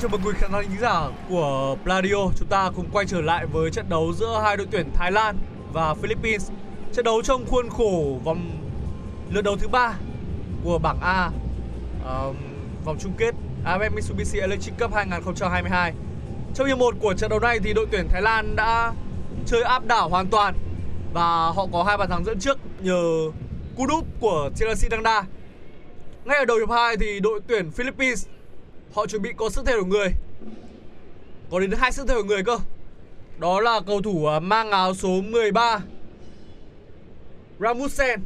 Chào mừng quý khán giả của Pladio. Chúng ta cùng quay trở lại với trận đấu giữa hai đội tuyển Thái Lan và Philippines. Trận đấu trong khuôn khổ vòng lượt đấu thứ ba của bảng A um, Vòng chung kết AFF Mitsubishi Electric Cup 2022 Trong hiệp 1 của trận đấu này thì đội tuyển Thái Lan đã chơi áp đảo hoàn toàn Và họ có hai bàn thắng dẫn trước nhờ cú đúp của Chelsea Dangda Ngay ở đầu hiệp 2 thì đội tuyển Philippines họ chuẩn bị có sức thay đổi người. Có đến hai sức thay đổi người cơ. Đó là cầu thủ à, mang áo số 13 Ramusen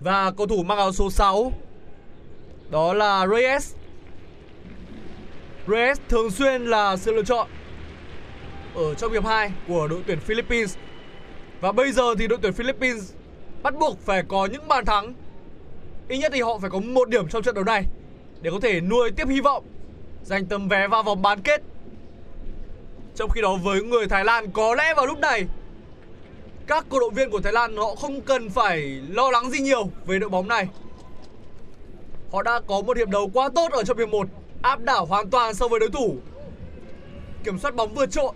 và cầu thủ mang áo số 6 đó là Reyes. Reyes thường xuyên là sự lựa chọn ở trong hiệp 2 của đội tuyển Philippines. Và bây giờ thì đội tuyển Philippines bắt buộc phải có những bàn thắng. Ít nhất thì họ phải có một điểm trong trận đấu này để có thể nuôi tiếp hy vọng giành tấm vé vào vòng bán kết. Trong khi đó với người Thái Lan có lẽ vào lúc này các cổ động viên của Thái Lan họ không cần phải lo lắng gì nhiều về đội bóng này. Họ đã có một hiệp đấu quá tốt ở trong hiệp 1, áp đảo hoàn toàn so với đối thủ. Kiểm soát bóng vượt trội,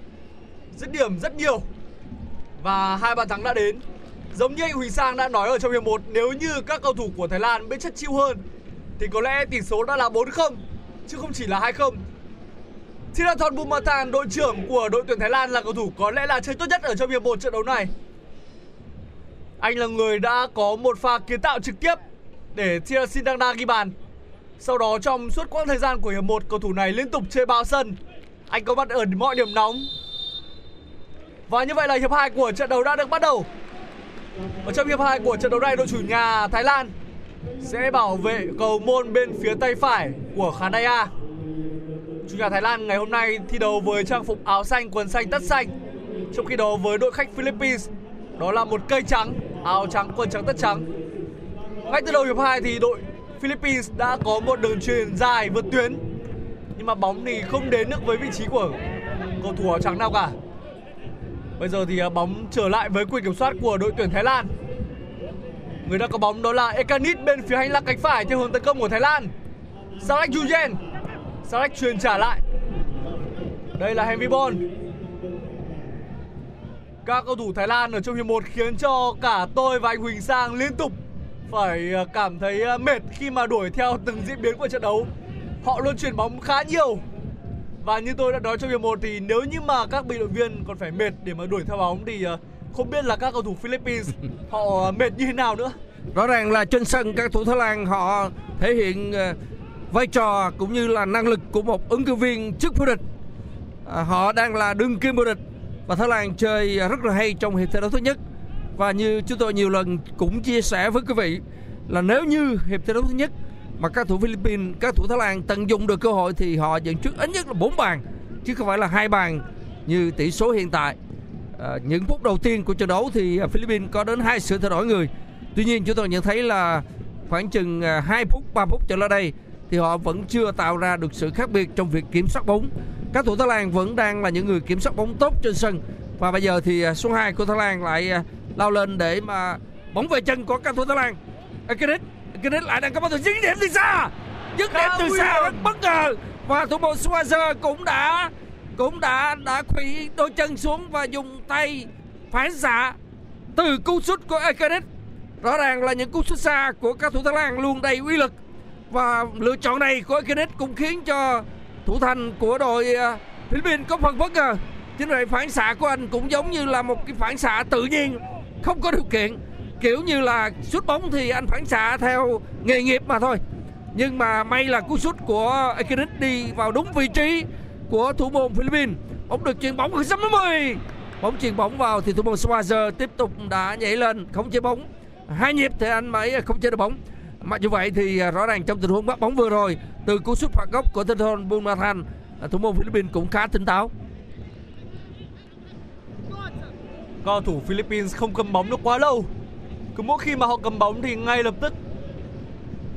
dứt điểm rất nhiều và hai bàn thắng đã đến. Giống như anh Huỳnh Sang đã nói ở trong hiệp 1 nếu như các cầu thủ của Thái Lan biết chất chiêu hơn thì có lẽ tỷ số đã là 4-0 chứ không chỉ là 2-0. Thirathon Bumathan, đội trưởng của đội tuyển Thái Lan là cầu thủ có lẽ là chơi tốt nhất ở trong hiệp 1 trận đấu này. Anh là người đã có một pha kiến tạo trực tiếp để Thirasin Dangda ghi bàn. Sau đó trong suốt quãng thời gian của hiệp 1, cầu thủ này liên tục chơi bao sân. Anh có mặt ở mọi điểm nóng. Và như vậy là hiệp 2 của trận đấu đã được bắt đầu. Ở trong hiệp 2 của trận đấu này, đội chủ nhà Thái Lan sẽ bảo vệ cầu môn bên phía tay phải của khán đài A. Chủ nhà Thái Lan ngày hôm nay thi đấu với trang phục áo xanh, quần xanh, tất xanh. Trong khi đó với đội khách Philippines, đó là một cây trắng, áo trắng, quần trắng, tất trắng. Ngay từ đầu hiệp 2 thì đội Philippines đã có một đường truyền dài vượt tuyến. Nhưng mà bóng thì không đến được với vị trí của cầu thủ áo trắng nào cả. Bây giờ thì à, bóng trở lại với quyền kiểm soát của đội tuyển Thái Lan. Người đã có bóng đó là Ekanit bên phía hành lang cánh phải theo hướng tấn công của Thái Lan. Sarek Yujen, Sarek truyền trả lại. Đây là Henry Bon. Các cầu thủ Thái Lan ở trong hiệp 1 khiến cho cả tôi và anh Huỳnh Sang liên tục phải ờ, cảm thấy ờ, mệt khi mà đuổi theo từng diễn biến của trận đấu. Họ luôn chuyển bóng khá nhiều. Và như tôi đã nói trong hiệp 1 thì nếu như mà các bình luận viên còn phải mệt để mà đuổi theo bóng thì uh, không biết là các cầu thủ Philippines họ mệt như thế nào nữa. Rõ ràng là trên sân các thủ Thái Lan họ thể hiện ờ, vai trò cũng như là năng lực của một ứng cử viên chức vô địch. À, họ đang là đương kim vô địch và Thái Lan chơi rất là hay trong hiệp thi đấu thứ nhất. Và như chúng tôi nhiều lần cũng chia sẻ với quý vị là nếu như hiệp thi đấu thứ nhất mà các thủ Philippines, các thủ Thái Lan tận dụng được cơ hội thì họ dẫn trước ít nhất là 4 bàn chứ không phải là hai bàn như tỷ số hiện tại. À, những phút đầu tiên của trận đấu thì Philippines có đến hai sự thay đổi người. Tuy nhiên chúng tôi nhận thấy là khoảng chừng à, 2 phút 3 phút trở lại đây thì họ vẫn chưa tạo ra được sự khác biệt trong việc kiểm soát bóng. Các thủ Thái Lan vẫn đang là những người kiểm soát bóng tốt trên sân. Và bây giờ thì à, số 2 của Thái Lan lại à, lao lên để mà bóng về chân của cầu thủ Thái Lan. Ekenic Ekenic lại đang có bóng từ dứt điểm từ xa. Dứt điểm từ xa rất bất ngờ. Và thủ môn Schwarzer cũng đã cũng đã đã khuỵu đôi chân xuống và dùng tay phản xạ từ cú sút của Ekenic rõ ràng là những cú sút xa của các thủ Thái Lan luôn đầy uy lực. Và lựa chọn này của Ekenic cũng khiến cho thủ thành của đội à, Philippines có phần bất ngờ. Chính vì vậy phản xạ của anh cũng giống như là một cái phản xạ tự nhiên, không có điều kiện. Kiểu như là sút bóng thì anh phản xạ theo nghề nghiệp mà thôi. Nhưng mà may là cú sút của Ekenic đi vào đúng vị trí của thủ môn Philippines. Bóng được chuyền bóng ở sân 50 bóng chuyền bóng vào thì thủ môn Schwarzer tiếp tục đã nhảy lên khống chế bóng. Hai nhịp thì anh mới không chế được bóng. Mặc như vậy thì à, rõ ràng trong tình huống bắt bóng vừa rồi, từ cú sút phạt góc của Tenthon Bunmathan à, thủ môn Philippines cũng khá tỉnh táo. Cầu thủ Philippines không cầm bóng được quá lâu. Cứ mỗi khi mà họ cầm bóng thì ngay lập tức,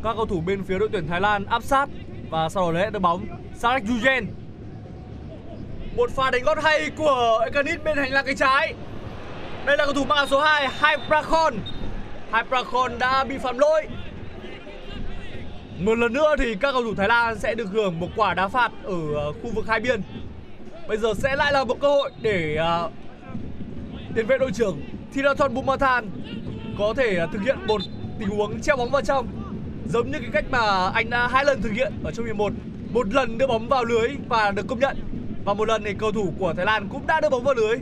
các cầu thủ bên phía đội tuyển Thái Lan áp sát và sau đó lấy được bóng. Sarek Yujen một pha đánh gót hay của Ekanit bên hành lang cánh trái. Đây là cầu thủ mang áo số 2 Hai Hyprakon Hai đã bị phạm lỗi. Một lần nữa thì các cầu thủ Thái Lan sẽ được hưởng một quả đá phạt ở ờ, khu vực hai biên. Bây giờ sẽ lại là một cơ hội để uh, tiền vệ đội trưởng Thirathon Bumathan có thể ờ, thực hiện một tình huống treo bóng vào trong giống như cái cách mà anh đã hai lần thực hiện ở trong hiệp 1 một lần đưa bóng vào lưới và được công nhận và một lần thì cầu thủ của Thái Lan cũng đã đưa bóng vào lưới.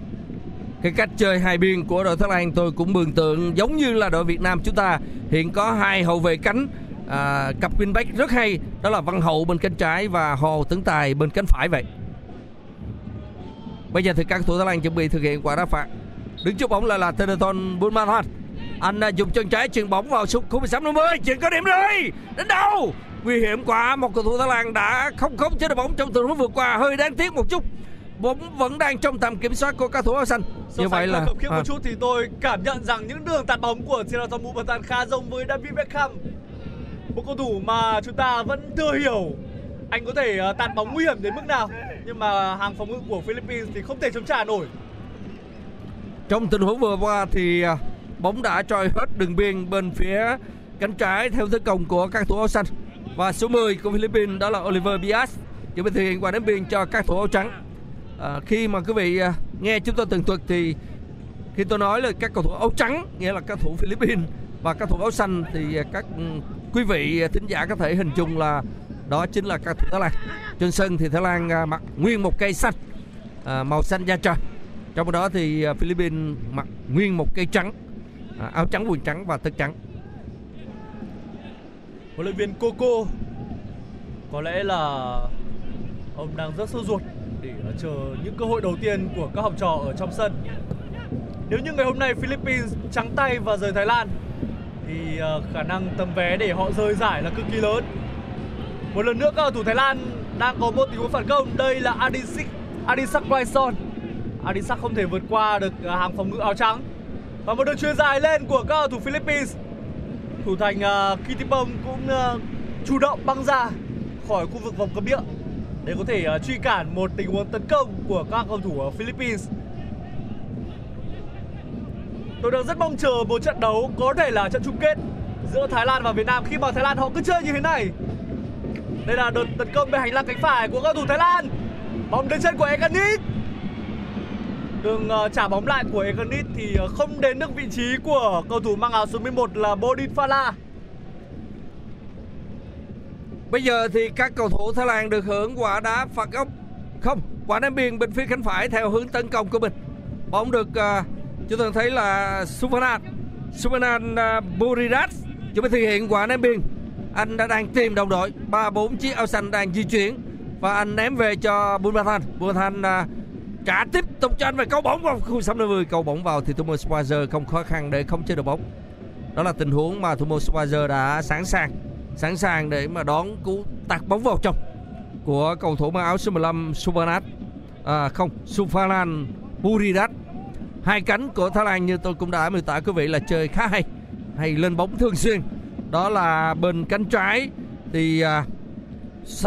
Cái cách chơi hai biên của đội Thái Lan tôi cũng mường tượng giống như là đội Việt Nam chúng ta. Hiện có hai hậu vệ cánh à, cặp wingback rất hay đó là Văn Hậu bên cánh trái và Hồ Tấn Tài bên cánh phải vậy. Bây giờ thì các thủ Thái Lan chuẩn bị thực hiện quả đá phạt. Đứng trước bóng là là Teneton Bunmathan anh à, dùng chân trái chuyền bóng vào sút khu 16 50 chuyền có điểm rồi. Đến đâu? Nguy hiểm quá một cầu thủ Thái Lan đã không khống chế được bóng trong tình huống vừa qua. Hơi đáng tiếc một chút bóng vẫn đang trong tầm kiểm soát của các thủ áo xanh. So như vậy là khiễng à, một chút thì tôi cảm nhận rằng những đường tạt bóng của Thirathon Bumathan khá giống với David Beckham. Một cầu thủ mà chúng ta vẫn chưa hiểu anh có thể ờ, tạt bóng nguy hiểm đến mức nào. Nhưng mà hàng phòng ngự của Philippines thì không thể chống trả nổi. Trong tình huống vừa qua thì à, bóng đã trôi hết đường biên bên phía cánh trái theo tấn công của các thủ áo xanh và số 10 của Philippines đó là Oliver Bias chuẩn bị thực hiện quả đá biên cho các thủ áo trắng. À, khi mà quý vị à, nghe chúng tôi tường thuật thì khi tôi nói là các cầu thủ áo trắng nghĩa là các thủ Philippines và các thủ áo xanh thì à, các ừ, quý vị à, thính giả có thể hình dung là đó chính là các thủ Thái Lan. Trên sân thì Thái Lan à, mặc nguyên một cây xanh à, màu xanh da trời trong đó thì à, Philippines mặc nguyên một cây trắng à, áo trắng quần trắng và tất trắng huấn luyện viên Coco. Có lẽ là ông đang rất sốt ruột để ờ, chờ những cơ hội đầu tiên của các học trò ở trong sân. Nếu như ngày hôm nay Philippines trắng tay và rời Thái Lan, thì ờ, khả năng tấm vé để họ rời giải là cực kỳ lớn. Một lần nữa các cầu thủ Thái Lan đang có một tình huống phản công. Đây là Adisak Adisak Raison Adisak không thể vượt qua được ờ, hàng phòng ngự áo trắng. Và một đường chuyền dài lên của các cầu thủ Philippines thủ thành à, uh, Kitipong cũng uh, chủ động băng ra khỏi khu vực vòng cấm địa để có thể uh, truy cản một tình huống tấn công của các cầu thủ ở Philippines. Tôi đang rất mong chờ một trận đấu có thể là trận chung kết giữa Thái Lan và Việt Nam khi mà Thái Lan họ cứ chơi như thế này. Đây là đợt tấn công bên hành lang cánh phải của cầu thủ Thái Lan. Bóng đến chân của Ekanit. Đường ờ, trả bóng lại của Eganit thì ờ, không đến được vị trí của cầu thủ mang áo số 11 là Bodin Fala. bây giờ thì các cầu thủ Thái Lan được hưởng quả đá phạt góc. Không quả ném biên bên phía cánh phải theo hướng tấn công của mình. Bóng được uh, chúng ta thấy là Suvanan Suvanan uh, Buridat chuẩn bị thực hiện quả ném biên. Anh đã đang tìm đồng đội ba bốn chiếc áo xanh đang di chuyển và anh ném về cho Bunmathan Bunmathan uh, cả tiếp tục cho anh về cầu bóng vào khu 60 cầu bóng vào thì thủ môn không khó khăn để không chơi được bóng. Đó là tình huống mà thủ môn đã sẵn sàng sẵn sàng để mà đón cú tạt bóng vào trong của cầu thủ mang áo số 15 Suvanat à, không Sufalan Buridat hai cánh của Thái Lan như tôi cũng đã miêu tả quý vị là chơi khá hay hay lên bóng thường xuyên. Đó là bên cánh trái thì à,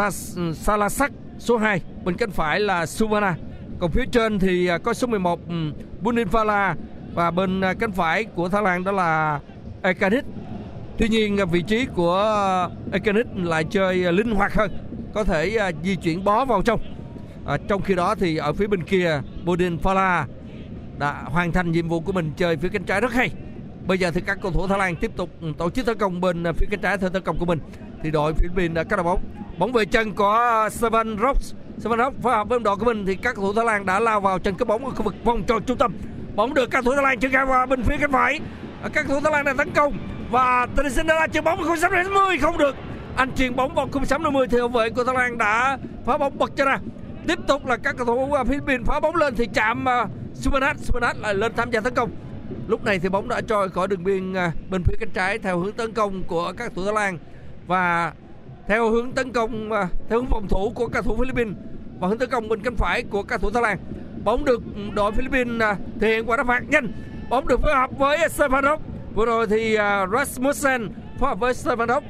uh, Salasak số 2 bên cánh phải là Suvana còn phía trên thì à, có số 11 um, ừ, Buninfala và bên à, cánh phải của Thái Lan đó là Ekanit. Tuy nhiên à, vị trí của Ekanit lại chơi linh hoạt hơn, có thể di chuyển bó vào trong. À, trong khi đó thì ở phía bên kia Bodin đã hoàn thành nhiệm vụ của mình chơi phía cánh trái rất hay. Bây giờ thì các cầu thủ Thái Lan tiếp tục tổ chức tấn công bên phía cánh trái theo tấn công của mình. Thì đội Philippines đã cắt đầu bóng. Bóng về chân của Seven Rocks. Sevan Rocks phối hợp với đội của mình thì các thủ Thái Lan đã lao vào chân cái bóng ở khu vực vòng tròn trung tâm. Bóng được các thủ Thái Lan chuyển ra vào bên phía cánh phải. Các thủ Thái Lan đang tấn công và Tennyson đã chuyền bóng vào khung 60 không được. Anh chuyền bóng vào khung 60 thì hậu vệ của Thái Lan đã phá bóng bật cho ra. Tiếp tục là các cầu thủ à, Philippines phá bóng lên thì chạm à, uh, Sumanat, Sumanat lại lên tham gia tấn công. Lúc này thì bóng đã trôi khỏi đường biên uh, bên phía cánh trái theo hướng tấn công của các thủ Thái Lan và theo hướng tấn công à, theo hướng phòng thủ của cầu thủ Philippines và hướng tấn công bên cánh phải của cầu thủ Thái Lan. Bóng được đội Philippines à, thể hiện qua đá phạt nhanh. Bóng được phối hợp với Stefanov. Vừa rồi thì à, Rasmussen phối hợp với Stefanov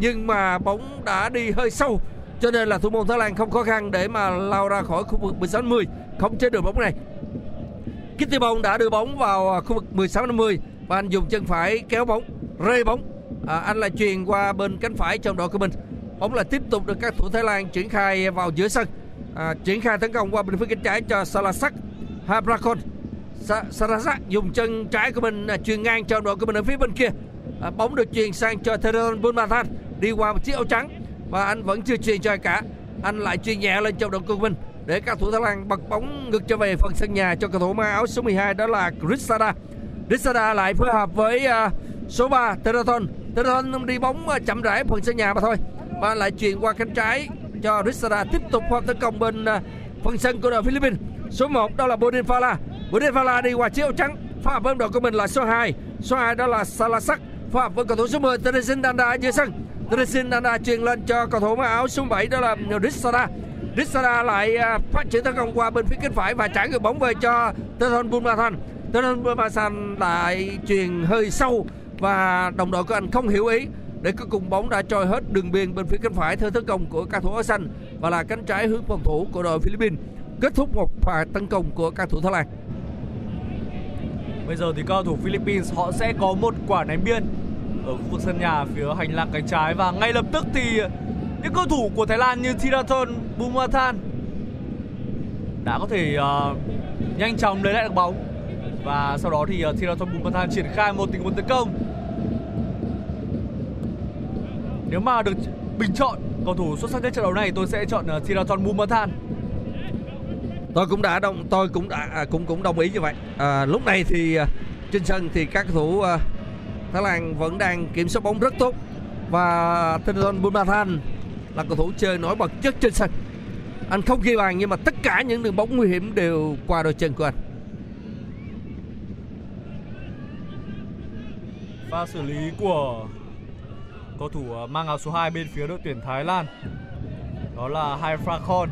nhưng mà bóng đã đi hơi sâu cho nên là thủ môn Thái Lan không khó khăn để mà lao ra khỏi khu vực 16-10 không chế được bóng này. Kitty Bong đã đưa bóng vào khu vực 16-50 và anh dùng chân phải kéo bóng, rê bóng. À, anh lại truyền qua bên cánh phải trong đội của mình. Bóng là tiếp tục được các thủ Thái Lan triển khai vào giữa sân. À, triển khai tấn công qua bên phía cánh trái cho Salasak Habrakon. Sa- Salasak dùng chân trái của mình à, truyền ngang cho đội của mình ở phía bên kia. À, bóng được truyền sang cho Theron Bunmathan đi qua một chiếc áo trắng và anh vẫn chưa truyền cho ai cả. Anh lại truyền nhẹ lên trong đội của mình để các thủ Thái Lan bật bóng ngược trở về phần sân nhà cho cầu thủ mang áo số 12 đó là Grisada. Grisada lại phối hợp với uh, số 3 Teraton. Teraton đi bóng à, chậm rãi phần sân nhà mà thôi. Và lại chuyển qua cánh trái cho Grisada tiếp tục pha tấn công bên à, phần sân của đội Philippines. Số 1 đó là Bodin Fala. Bodin Fala đi qua chiếc áo trắng, pha hợp với đội của mình là số 2. Số 2 đó là Salasak pha hợp với cầu thủ số 10 Teresin Danda giữa sân. Teresin Danda truyền lên cho cầu thủ mặc áo số 7 đó là Grisada. Rissada lại à, phát triển tấn công qua bên phía cánh phải và trả người bóng về cho Teron Bunmathan. Teron Bunmathan lại truyền hơi sâu và đồng đội của anh không hiểu ý để cuối cùng bóng đã trôi hết đường biên bên phía cánh phải theo tấn công của các thủ áo xanh và là cánh trái hướng phòng thủ của đội Philippines kết thúc một pha tấn công của các thủ Thái Lan. Bây giờ thì cầu thủ Philippines họ sẽ có một quả ném biên ở khu vực sân nhà phía hành lang cánh trái và ngay lập tức thì những cầu thủ của Thái Lan như Thirathon Bumathan đã có thể uh, nhanh chóng lấy lại được bóng và sau đó thì ờ, uh, Thirathon Bumathan triển khai một tình huống tấn công. Nếu mà được bình chọn cầu thủ xuất sắc nhất trận đấu này tôi sẽ chọn uh, Thirathon Bumathan. Tôi cũng đã đồng tôi cũng đã à, cũng cũng đồng ý như vậy. À, lúc này thì à, trên sân thì các cầu thủ à, Thái Lan vẫn đang kiểm soát bóng rất tốt và Teron Bunmathan là cầu thủ chơi nổi bật nhất trên sân. Anh không ghi bàn nhưng mà tất cả những đường bóng nguy hiểm đều qua đôi chân của anh. Pha xử lý của cầu thủ ờ, mang áo số 2 bên phía đội tuyển Thái Lan đó là Hai Frakhon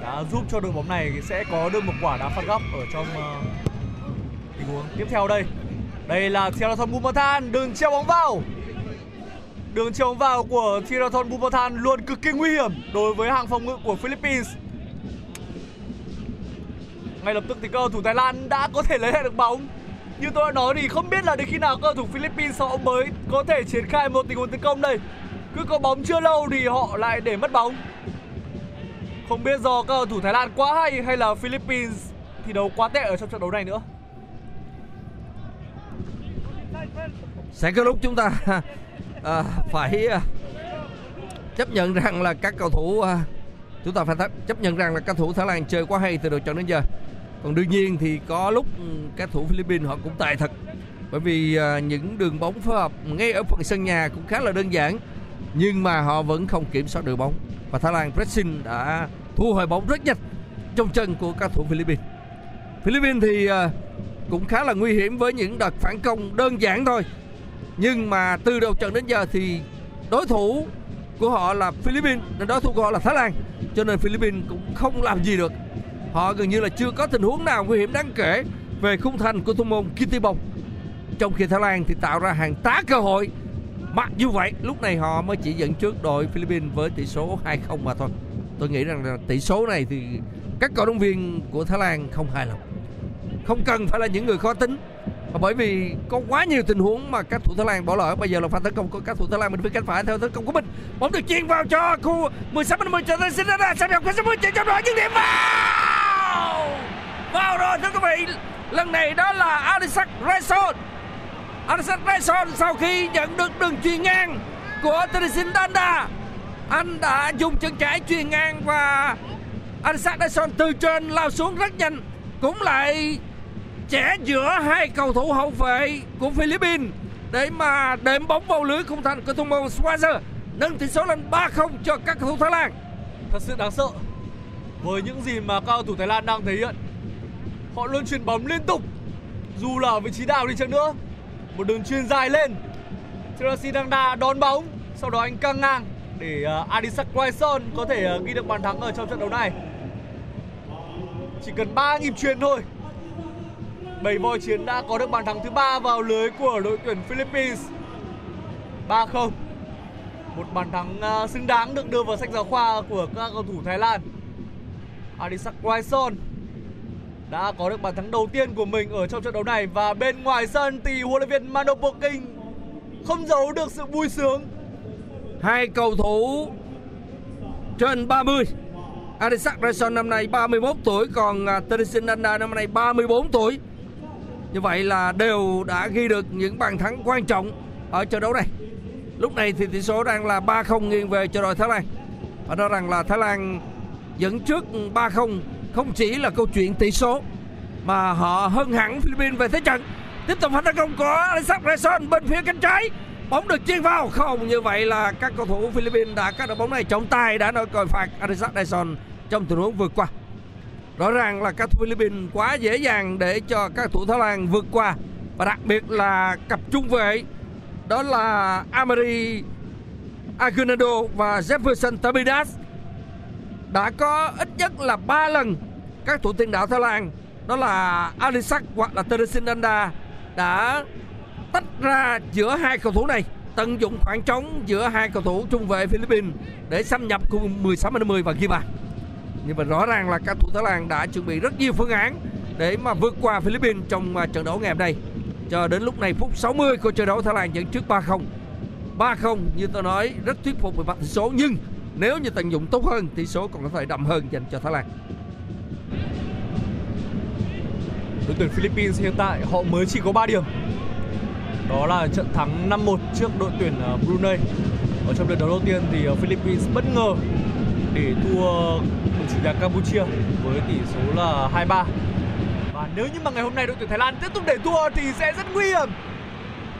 đã giúp cho đội bóng này sẽ có được một quả đá phạt góc ở trong uh, tình huống tiếp theo đây. Đây là Thirathon Bumathan, đường treo bóng vào. Đường treo bóng vào của Thirathon Bumathan luôn cực kỳ nguy hiểm đối với hàng phòng ngự của Philippines. Ngay lập tức thì cầu thủ Thái Lan đã có thể lấy lại được bóng. Như tôi đã nói thì không biết là đến khi nào cầu thủ Philippines họ mới có thể triển khai một tình huống tấn công đây. Cứ có bóng chưa lâu thì họ lại để mất bóng. Không biết do cầu thủ Thái Lan quá hay hay là Philippines thi đấu quá tệ ở trong trận đấu này nữa. Sẽ có lúc chúng ta à, phải à, chấp nhận rằng là các cầu thủ à, chúng ta phải chấp nhận rằng là các thủ Thái Lan chơi quá hay từ đầu trận đến giờ. Còn đương nhiên thì có lúc các thủ Philippines họ cũng tài thật. Bởi vì à, những đường bóng phối hợp ngay ở phần sân nhà cũng khá là đơn giản nhưng mà họ vẫn không kiểm soát được bóng và Thái Lan pressing đã thu hồi bóng rất nhanh trong chân của các thủ Philippines. Philippines thì à, cũng khá là nguy hiểm với những đợt phản công đơn giản thôi. Nhưng mà từ đầu trận đến giờ thì đối thủ của họ là Philippines, nên đối thủ của họ là Thái Lan. Cho nên Philippines cũng không làm gì được. Họ gần như là chưa có tình huống nào nguy hiểm đáng kể về khung thành của thủ môn Kitty Bong. Trong khi Thái Lan thì tạo ra hàng tá cơ hội. Mặc dù vậy, lúc này họ mới chỉ dẫn trước đội Philippines với tỷ số 2-0 mà thôi. Tôi nghĩ rằng là tỷ số này thì các cổ động viên của Thái Lan không hài lòng không cần phải là những người khó tính bởi vì có quá nhiều tình huống mà các thủ Thái Lan bỏ lỡ bây giờ là pha tấn công của các thủ Thái Lan bên phía cánh phải theo tấn công của mình bóng được chuyền vào cho khu 16 50 cho tới xin ra xem nhập cái số 10 chuyền trong đội dứt điểm vào vào rồi, thưa quý vị, lần này đó là Adisak Rayson Adisak Rayson sau khi nhận được đường chuyền ngang của Teresin Danda anh đã dùng chân trái chuyền ngang và Adisak Rayson từ trên lao xuống rất nhanh, cũng lại chẻ giữa hai cầu thủ hậu vệ của Philippines để mà đệm bóng vào lưới khung thành của thủ môn Schweizer nâng tỷ số lên 3-0 cho các cầu thủ Thái Lan. Thật sự đáng sợ Với những gì mà các cầu thủ Thái Lan đang thể hiện Họ luôn chuyền bóng liên tục. Dù là ở vị trí nào đi chăng nữa Một đường chuyền dài lên. Chelsea đang đà đón bóng Sau đó anh căng ngang Để à, uh, Adisak Quaison có thể uh, ghi được bàn thắng ở trong trận đấu này. Chỉ cần 3 nhịp chuyền thôi. Bảy voi chiến đã có được bàn thắng thứ ba vào lưới của đội tuyển Philippines. 3-0 một bàn thắng uh, xứng đáng được đưa vào sách giáo khoa của các cầu thủ Thái Lan. Adisak Quaison đã có được bàn thắng đầu tiên của mình ở trong trận đấu này và bên ngoài sân thì huấn luyện viên Mano Poking không giấu được sự vui sướng. Hai cầu thủ trên 30 Arisak Rason năm nay 31 tuổi còn à, uh, Anda năm nay 34 tuổi. Như vậy là đều đã ghi được những bàn thắng quan trọng ở trận đấu này. Lúc này thì tỷ số đang là 3-0 nghiêng về cho đội Thái Lan. Và đó rằng là Thái Lan dẫn trước 3-0 không chỉ là câu chuyện tỷ số, mà họ hơn hẳn Philippines về thế trận. Tiếp tục phản tấn công của Alisak Rayson bên phía cánh trái. Bóng được chuyền vào không, như vậy là các cầu thủ Philippines đã cắt đội bóng này trọng tài, đã nói còi phạt Alisak Rayson trong tình huống vượt qua. Rõ ràng là các thủ Philippines quá dễ dàng để cho các thủ Thái Lan vượt qua, và đặc biệt là cặp trung vệ đó là Amari Aguinaldo và Jefferson Tabidas đã có ít nhất là 3 lần các thủ tiền đạo Thái Lan, đó là Alisak hoặc là Teresinanda đã tách ra giữa hai cầu thủ này, tận dụng khoảng trống giữa hai cầu thủ trung vệ Philippines để xâm nhập khu 16 10 và ghi bàn. Nhưng mà rõ ràng là các thủ Thái Lan đã chuẩn bị rất nhiều phương án để mà vượt qua Philippines trong à, trận đấu ngày hôm nay. Cho đến lúc này, phút 60 của trận đấu Thái Lan dẫn trước 3-0. 3-0 như tôi nói, rất thuyết phục về mặt tỷ số, nhưng nếu như tận dụng tốt hơn tỷ số còn có thể đậm hơn dành cho Thái Lan. Đội tuyển Philippines hiện tại họ mới chỉ có 3 điểm. Đó là trận thắng 5-1 trước đội tuyển ờ, Brunei. Ở trong trận đấu đầu tiên thì ờ, Philippines bất ngờ để thua đội chủ nhà Campuchia với tỷ số là 2-3. Và nếu như mà ngày hôm nay đội tuyển Thái Lan tiếp tục để thua thì sẽ rất nguy hiểm.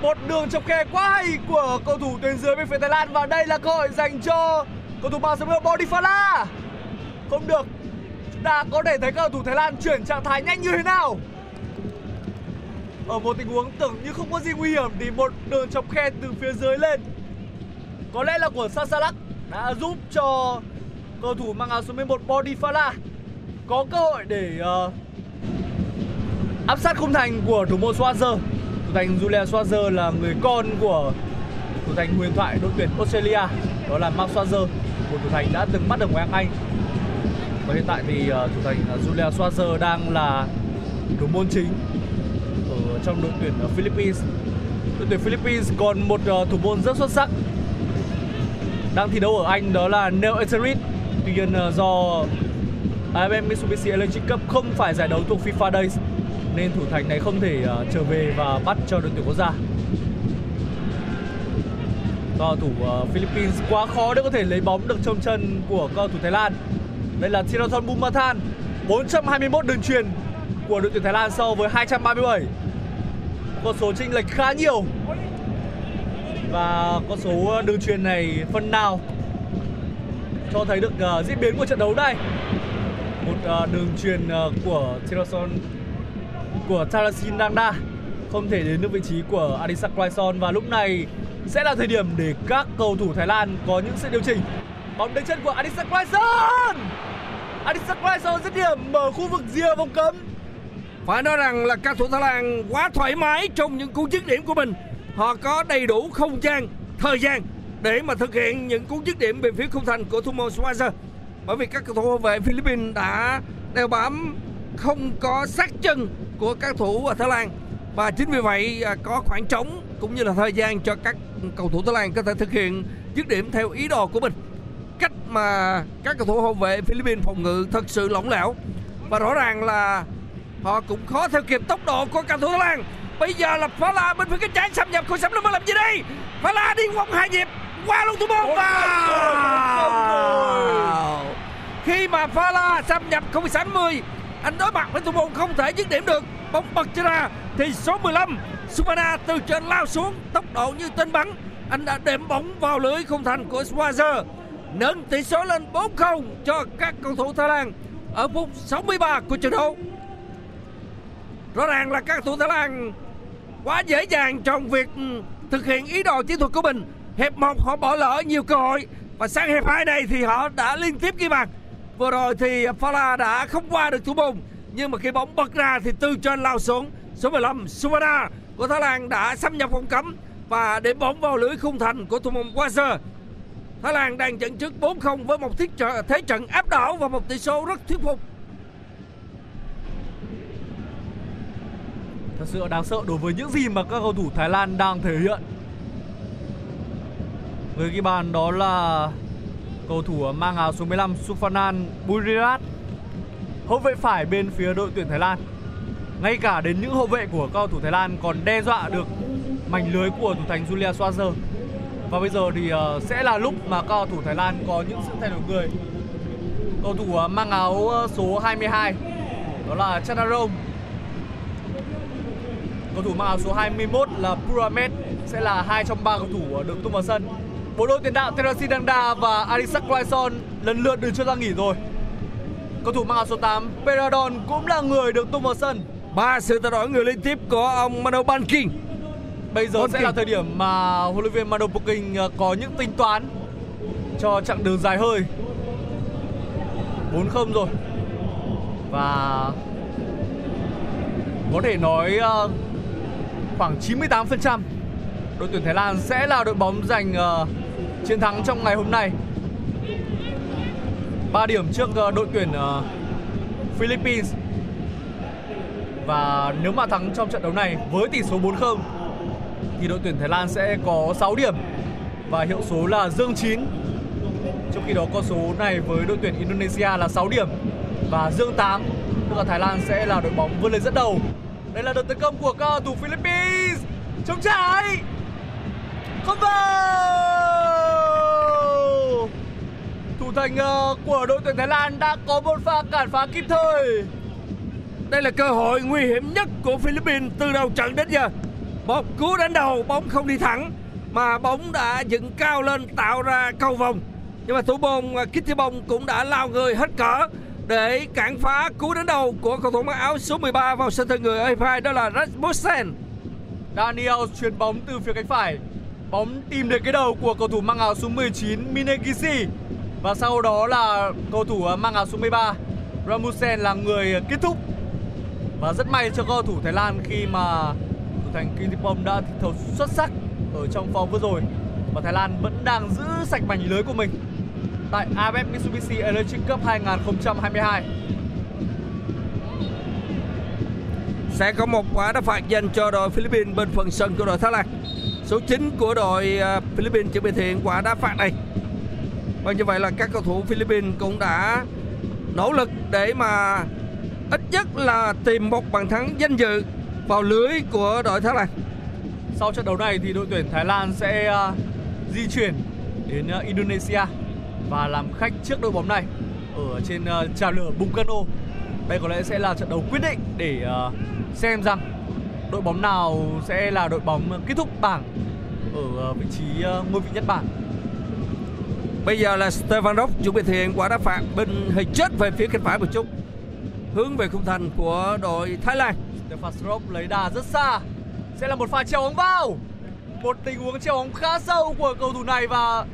Một đường chọc khe quá hay của cầu thủ tuyến dưới bên phía Thái Lan và đây là cơ hội dành cho cầu thủ mang số 11 Bodifala. Không được. Chúng ta có thể thấy cầu thủ Thái Lan chuyển trạng thái nhanh như thế nào. Ở một tình huống tưởng như không có gì nguy hiểm thì một đường chọc khe từ phía dưới lên. Có lẽ là của Sasalak đã giúp cho cầu thủ mang áo số 11 Bodifala có cơ hội để uh, áp sát khung thành của thủ môn Swazer. Thủ thành Julian Swazer là người con của thủ thành huyền thoại đội tuyển Australia, đó là Mark Swazer của thủ thành đã từng bắt được ngoại hạng Anh. Và hiện tại thì ờ, thủ thành ờ, Julia Schwarzer đang là thủ môn chính ở trong đội tuyển ờ, Philippines. Đội tuyển Philippines còn một thủ môn rất xuất sắc đang thi đấu ở Anh đó là Neil Etheridge. Tuy nhiên do AFM Mitsubishi Electric Cup không phải giải đấu thuộc FIFA Days, nên thủ thành này không thể trở về và bắt cho đội tuyển quốc gia. Cầu thủ ờ, Philippines quá khó để có thể lấy bóng được trong chân của cầu thủ Thái Lan. Đây là Thirathon Bumathan 421 đường truyền của đội tuyển Thái Lan so với 237. Con số chênh lệch khá nhiều. Và con số ờ, đường truyền này phần nào cho thấy được uh, diễn biến của trận đấu này. Một uh, đường truyền uh, của Thirathon của Tarasin Dangda không thể đến được vị trí của Adisak Quaison và lúc này sẽ là thời điểm để các cầu thủ Thái Lan có những sự điều chỉnh. Bóng đến chân của Adisak Raison. Adisak Raison dứt điểm mở khu vực rìa vòng cấm. Phải nói rằng là các thủ Thái Lan quá thoải mái trong những cú dứt điểm của mình. Họ có đầy đủ không gian, thời gian để mà thực hiện những cú dứt điểm về phía khung thành của Thumo môn Bởi vì các cầu thủ hậu vệ Philippines đã đeo bám không có sát chân của các thủ ở Thái Lan và chính vì vậy à, có khoảng trống cũng như là thời gian cho các cầu thủ Thái Lan có thể thực hiện dứt điểm theo ý đồ của mình. Cách mà các cầu thủ hậu vệ Philippines phòng ngự thật sự lỏng lẻo. Và rõ ràng là họ cũng khó theo kịp tốc độ của cầu thủ Thái Lan. Bây giờ là Phá La bên phía cái trái xâm nhập. Của sắm nó làm gì đây? Phá La đi vòng hai nhịp qua luôn thủ môn vào khi mà Phá La xâm nhập không 60 anh đối mặt với thủ môn không thể dứt điểm được bóng bật ra, thì số 15 Subana từ trên lao xuống, tốc độ như tên bắn. Anh đã đệm bóng vào lưới khung thành của Schweizer nâng tỷ số lên 4-0 cho các cầu thủ Thái Lan ở phút 63 của trận đấu. Rõ ràng là các cầu thủ Thái Lan quá dễ dàng trong việc thực hiện ý đồ chiến thuật của mình. Hiệp một họ bỏ lỡ nhiều cơ hội và sang hiệp hai này thì họ đã liên tiếp ghi bàn. Vừa rồi thì Fala đã không qua được thủ môn nhưng mà khi bóng bật ra thì từ trên lao xuống. Số 15 Sumana của Thái Lan đã xâm nhập vòng cấm và để bóng vào lưới khung thành của thủ môn Wazer. Thái Lan đang dẫn trước 4-0 với một thiết trợ, thế trận áp đảo và một tỷ số rất thuyết phục. Thật sự đáng sợ đối với những gì mà các cầu thủ Thái Lan đang thể hiện. Người ghi bàn đó là cầu thủ mang áo số 15 Sufanan Burirat. Hậu vệ phải bên phía đội tuyển Thái Lan Ngay cả đến những hậu vệ của cầu thủ Thái Lan còn đe dọa được mảnh lưới của thủ thành Julia Schwarzer. Và bây giờ thì ờ, sẽ là lúc mà cầu thủ Thái Lan có những sự thay đổi người ờ, ờ, Cầu thủ mang áo số 22 Đó là Chanarong Cầu thủ mang áo số 21 là Puramet sẽ là hai trong ba cầu thủ được tung vào sân. Bộ đôi tiền đạo Terasi Dangda và Arisak Raison lần lượt được cho ra nghỉ rồi. Cầu thủ mang áo số 8 Peradon cũng là người được tung vào sân. ba sự thay đổi người liên tiếp của ông Mano Banking Bây giờ Ok. sẽ là thời điểm mà huấn luyện viên Mano Poking ờ, có những tính toán cho chặng đường dài hơi. 4-0 rồi. Và có thể nói ờ, khoảng 98% đội tuyển Thái Lan sẽ là đội bóng giành ờ, chiến thắng trong ngày hôm nay. 3 điểm trước ờ, đội tuyển ờ, Philippines. Và nếu mà thắng trong trận đấu này với tỷ số 4-0 thì đội tuyển Thái Lan sẽ có 6 điểm và hiệu số là dương 9. Trong khi đó con số này với đội tuyển Indonesia là 6 điểm và dương 8, tức là Thái Lan sẽ là đội bóng vươn lên dẫn đầu. Đây là đợt tấn công của cầu thủ Philippines. Chống trái. Không vào. Thủ thành ờ, của đội tuyển Thái Lan đã có một pha cản phá kịp thời. Đây là cơ hội nguy hiểm nhất của Philippines từ đầu trận đến giờ. Một cú đánh đầu bóng không đi thẳng mà bóng đã dựng cao lên tạo ra cầu vòng. Nhưng mà thủ môn à, ờ, Kitty Bông cũng đã lao người hết cỡ để cản phá cú đánh đầu của cầu thủ mặc áo số 13 vào sân thân người A2 đó là Rasmussen. Daniel chuyền bóng từ phía cánh phải. Bóng tìm được cái đầu của cầu thủ mang áo số 19 Minegishi. Và sau đó là cầu thủ à, mang áo số 13 Ramusen là người kết thúc. Và rất may cho cầu thủ Thái Lan khi mà thủ thành Kintipong đã thi đấu xuất sắc ở trong vòng vừa rồi. Và Thái Lan vẫn đang giữ sạch mảnh lưới của mình tại AFF Mitsubishi Electric Cup 2022. Sẽ có một quả đá phạt dành cho đội Philippines bên phần sân của đội Thái Lan. Số 9 của đội à, Philippines chuẩn bị thiện quả đá phạt này. Và như vậy là các cầu thủ Philippines cũng đã nỗ lực để mà ít nhất là tìm một bàn thắng danh dự vào lưới của đội Thái Lan. Sau trận đấu này thì đội tuyển Thái Lan sẽ uh, di chuyển đến uh, Indonesia và làm khách trước đội bóng này ở trên uh, trào lửa Bung Karno. Đây có lẽ sẽ là trận đấu quyết định để uh, xem rằng đội bóng nào sẽ là đội bóng kết thúc bảng ở vị trí ngôi vị nhất bảng. Bây giờ là Stefanov chuẩn bị thực hiện quả đá phạt bên hơi chết về phía cánh phải một chút. Hướng về khung thành của đội Thái Lan. Stefan Rock lấy đà rất xa. Sẽ là một pha treo bóng vào. Một tình huống treo bóng khá sâu của cầu thủ này và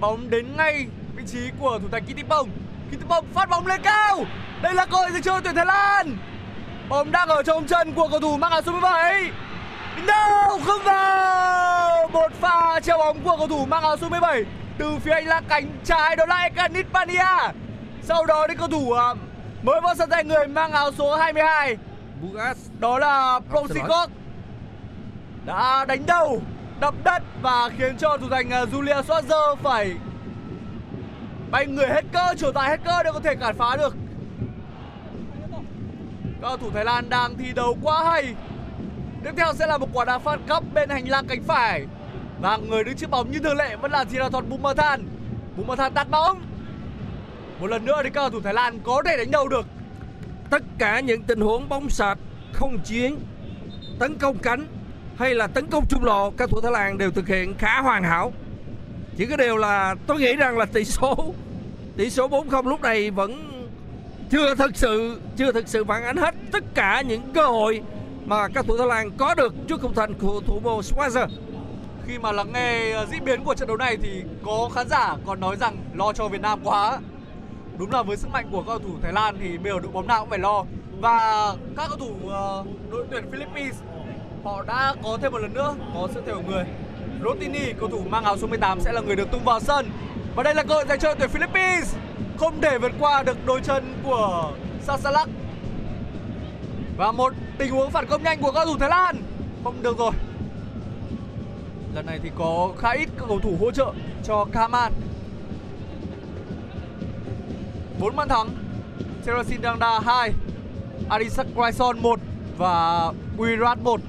bóng đến ngay vị trí của thủ thành Kittipong. Kittipong phát bóng lên cao. Đây là cơ hội dành cho tuyển Thái Lan. Bóng đang ở trong chân của cầu thủ mang áo số 17. No, không vào. Một pha treo bóng của cầu thủ mang áo số 17 từ phía anh là cánh trái đó là Ekanit Pania. Sau đó đến cầu thủ à, mới vào sân thay người mang áo số 22 Bugas. Đó là. Prosikov đã đánh đầu đập đất và khiến cho thủ thành uh, Julia Schwarzer phải bay người hết cơ trở tại hết cơ để có thể cản phá được. Cầu thủ Thái Lan đang thi đấu quá hay. Tiếp theo sẽ là một quả đá phạt góc bên hành lang cánh phải và người đứng trước bóng như thường lệ vẫn là Thirathon Bumathan Bumathan tạt bóng. Một lần nữa thì các cầu thủ Thái Lan có thể đánh đầu được. Tất cả những tình huống bóng sạch không chiến, tấn công cánh hay là tấn công trung lộ, các thủ Thái Lan đều thực hiện khá hoàn hảo. Chỉ có điều là tôi nghĩ rằng là tỷ số tỷ số 4-0 lúc này vẫn chưa thực sự, chưa thực sự phản ánh hết tất cả những cơ hội mà các thủ Thái Lan có được trước khung thành của thủ môn Schwarzer khi mà lắng nghe ờ, diễn biến của trận đấu này thì có khán giả còn nói rằng lo cho Việt Nam quá. Đúng là với sức mạnh của các cầu thủ Thái Lan thì bây giờ đội bóng nào cũng phải lo. Và các cầu thủ ờ, đội tuyển Philippines, họ đã có thêm một lần nữa, có sự thay đổi người. Rotini, cầu thủ mang áo số 18 sẽ là người được tung vào sân. Và đây là cơ hội dành cho tuyển Philippines. Không thể vượt qua được đôi chân của Sasalak và một tình huống phản công nhanh của các cầu thủ Thái Lan. Không được rồi lần này thì có khá ít các cầu thủ hỗ trợ cho Kaman. 4 bàn thắng Serasin Dangda 2 Arisak Raison 1 và Wirat 1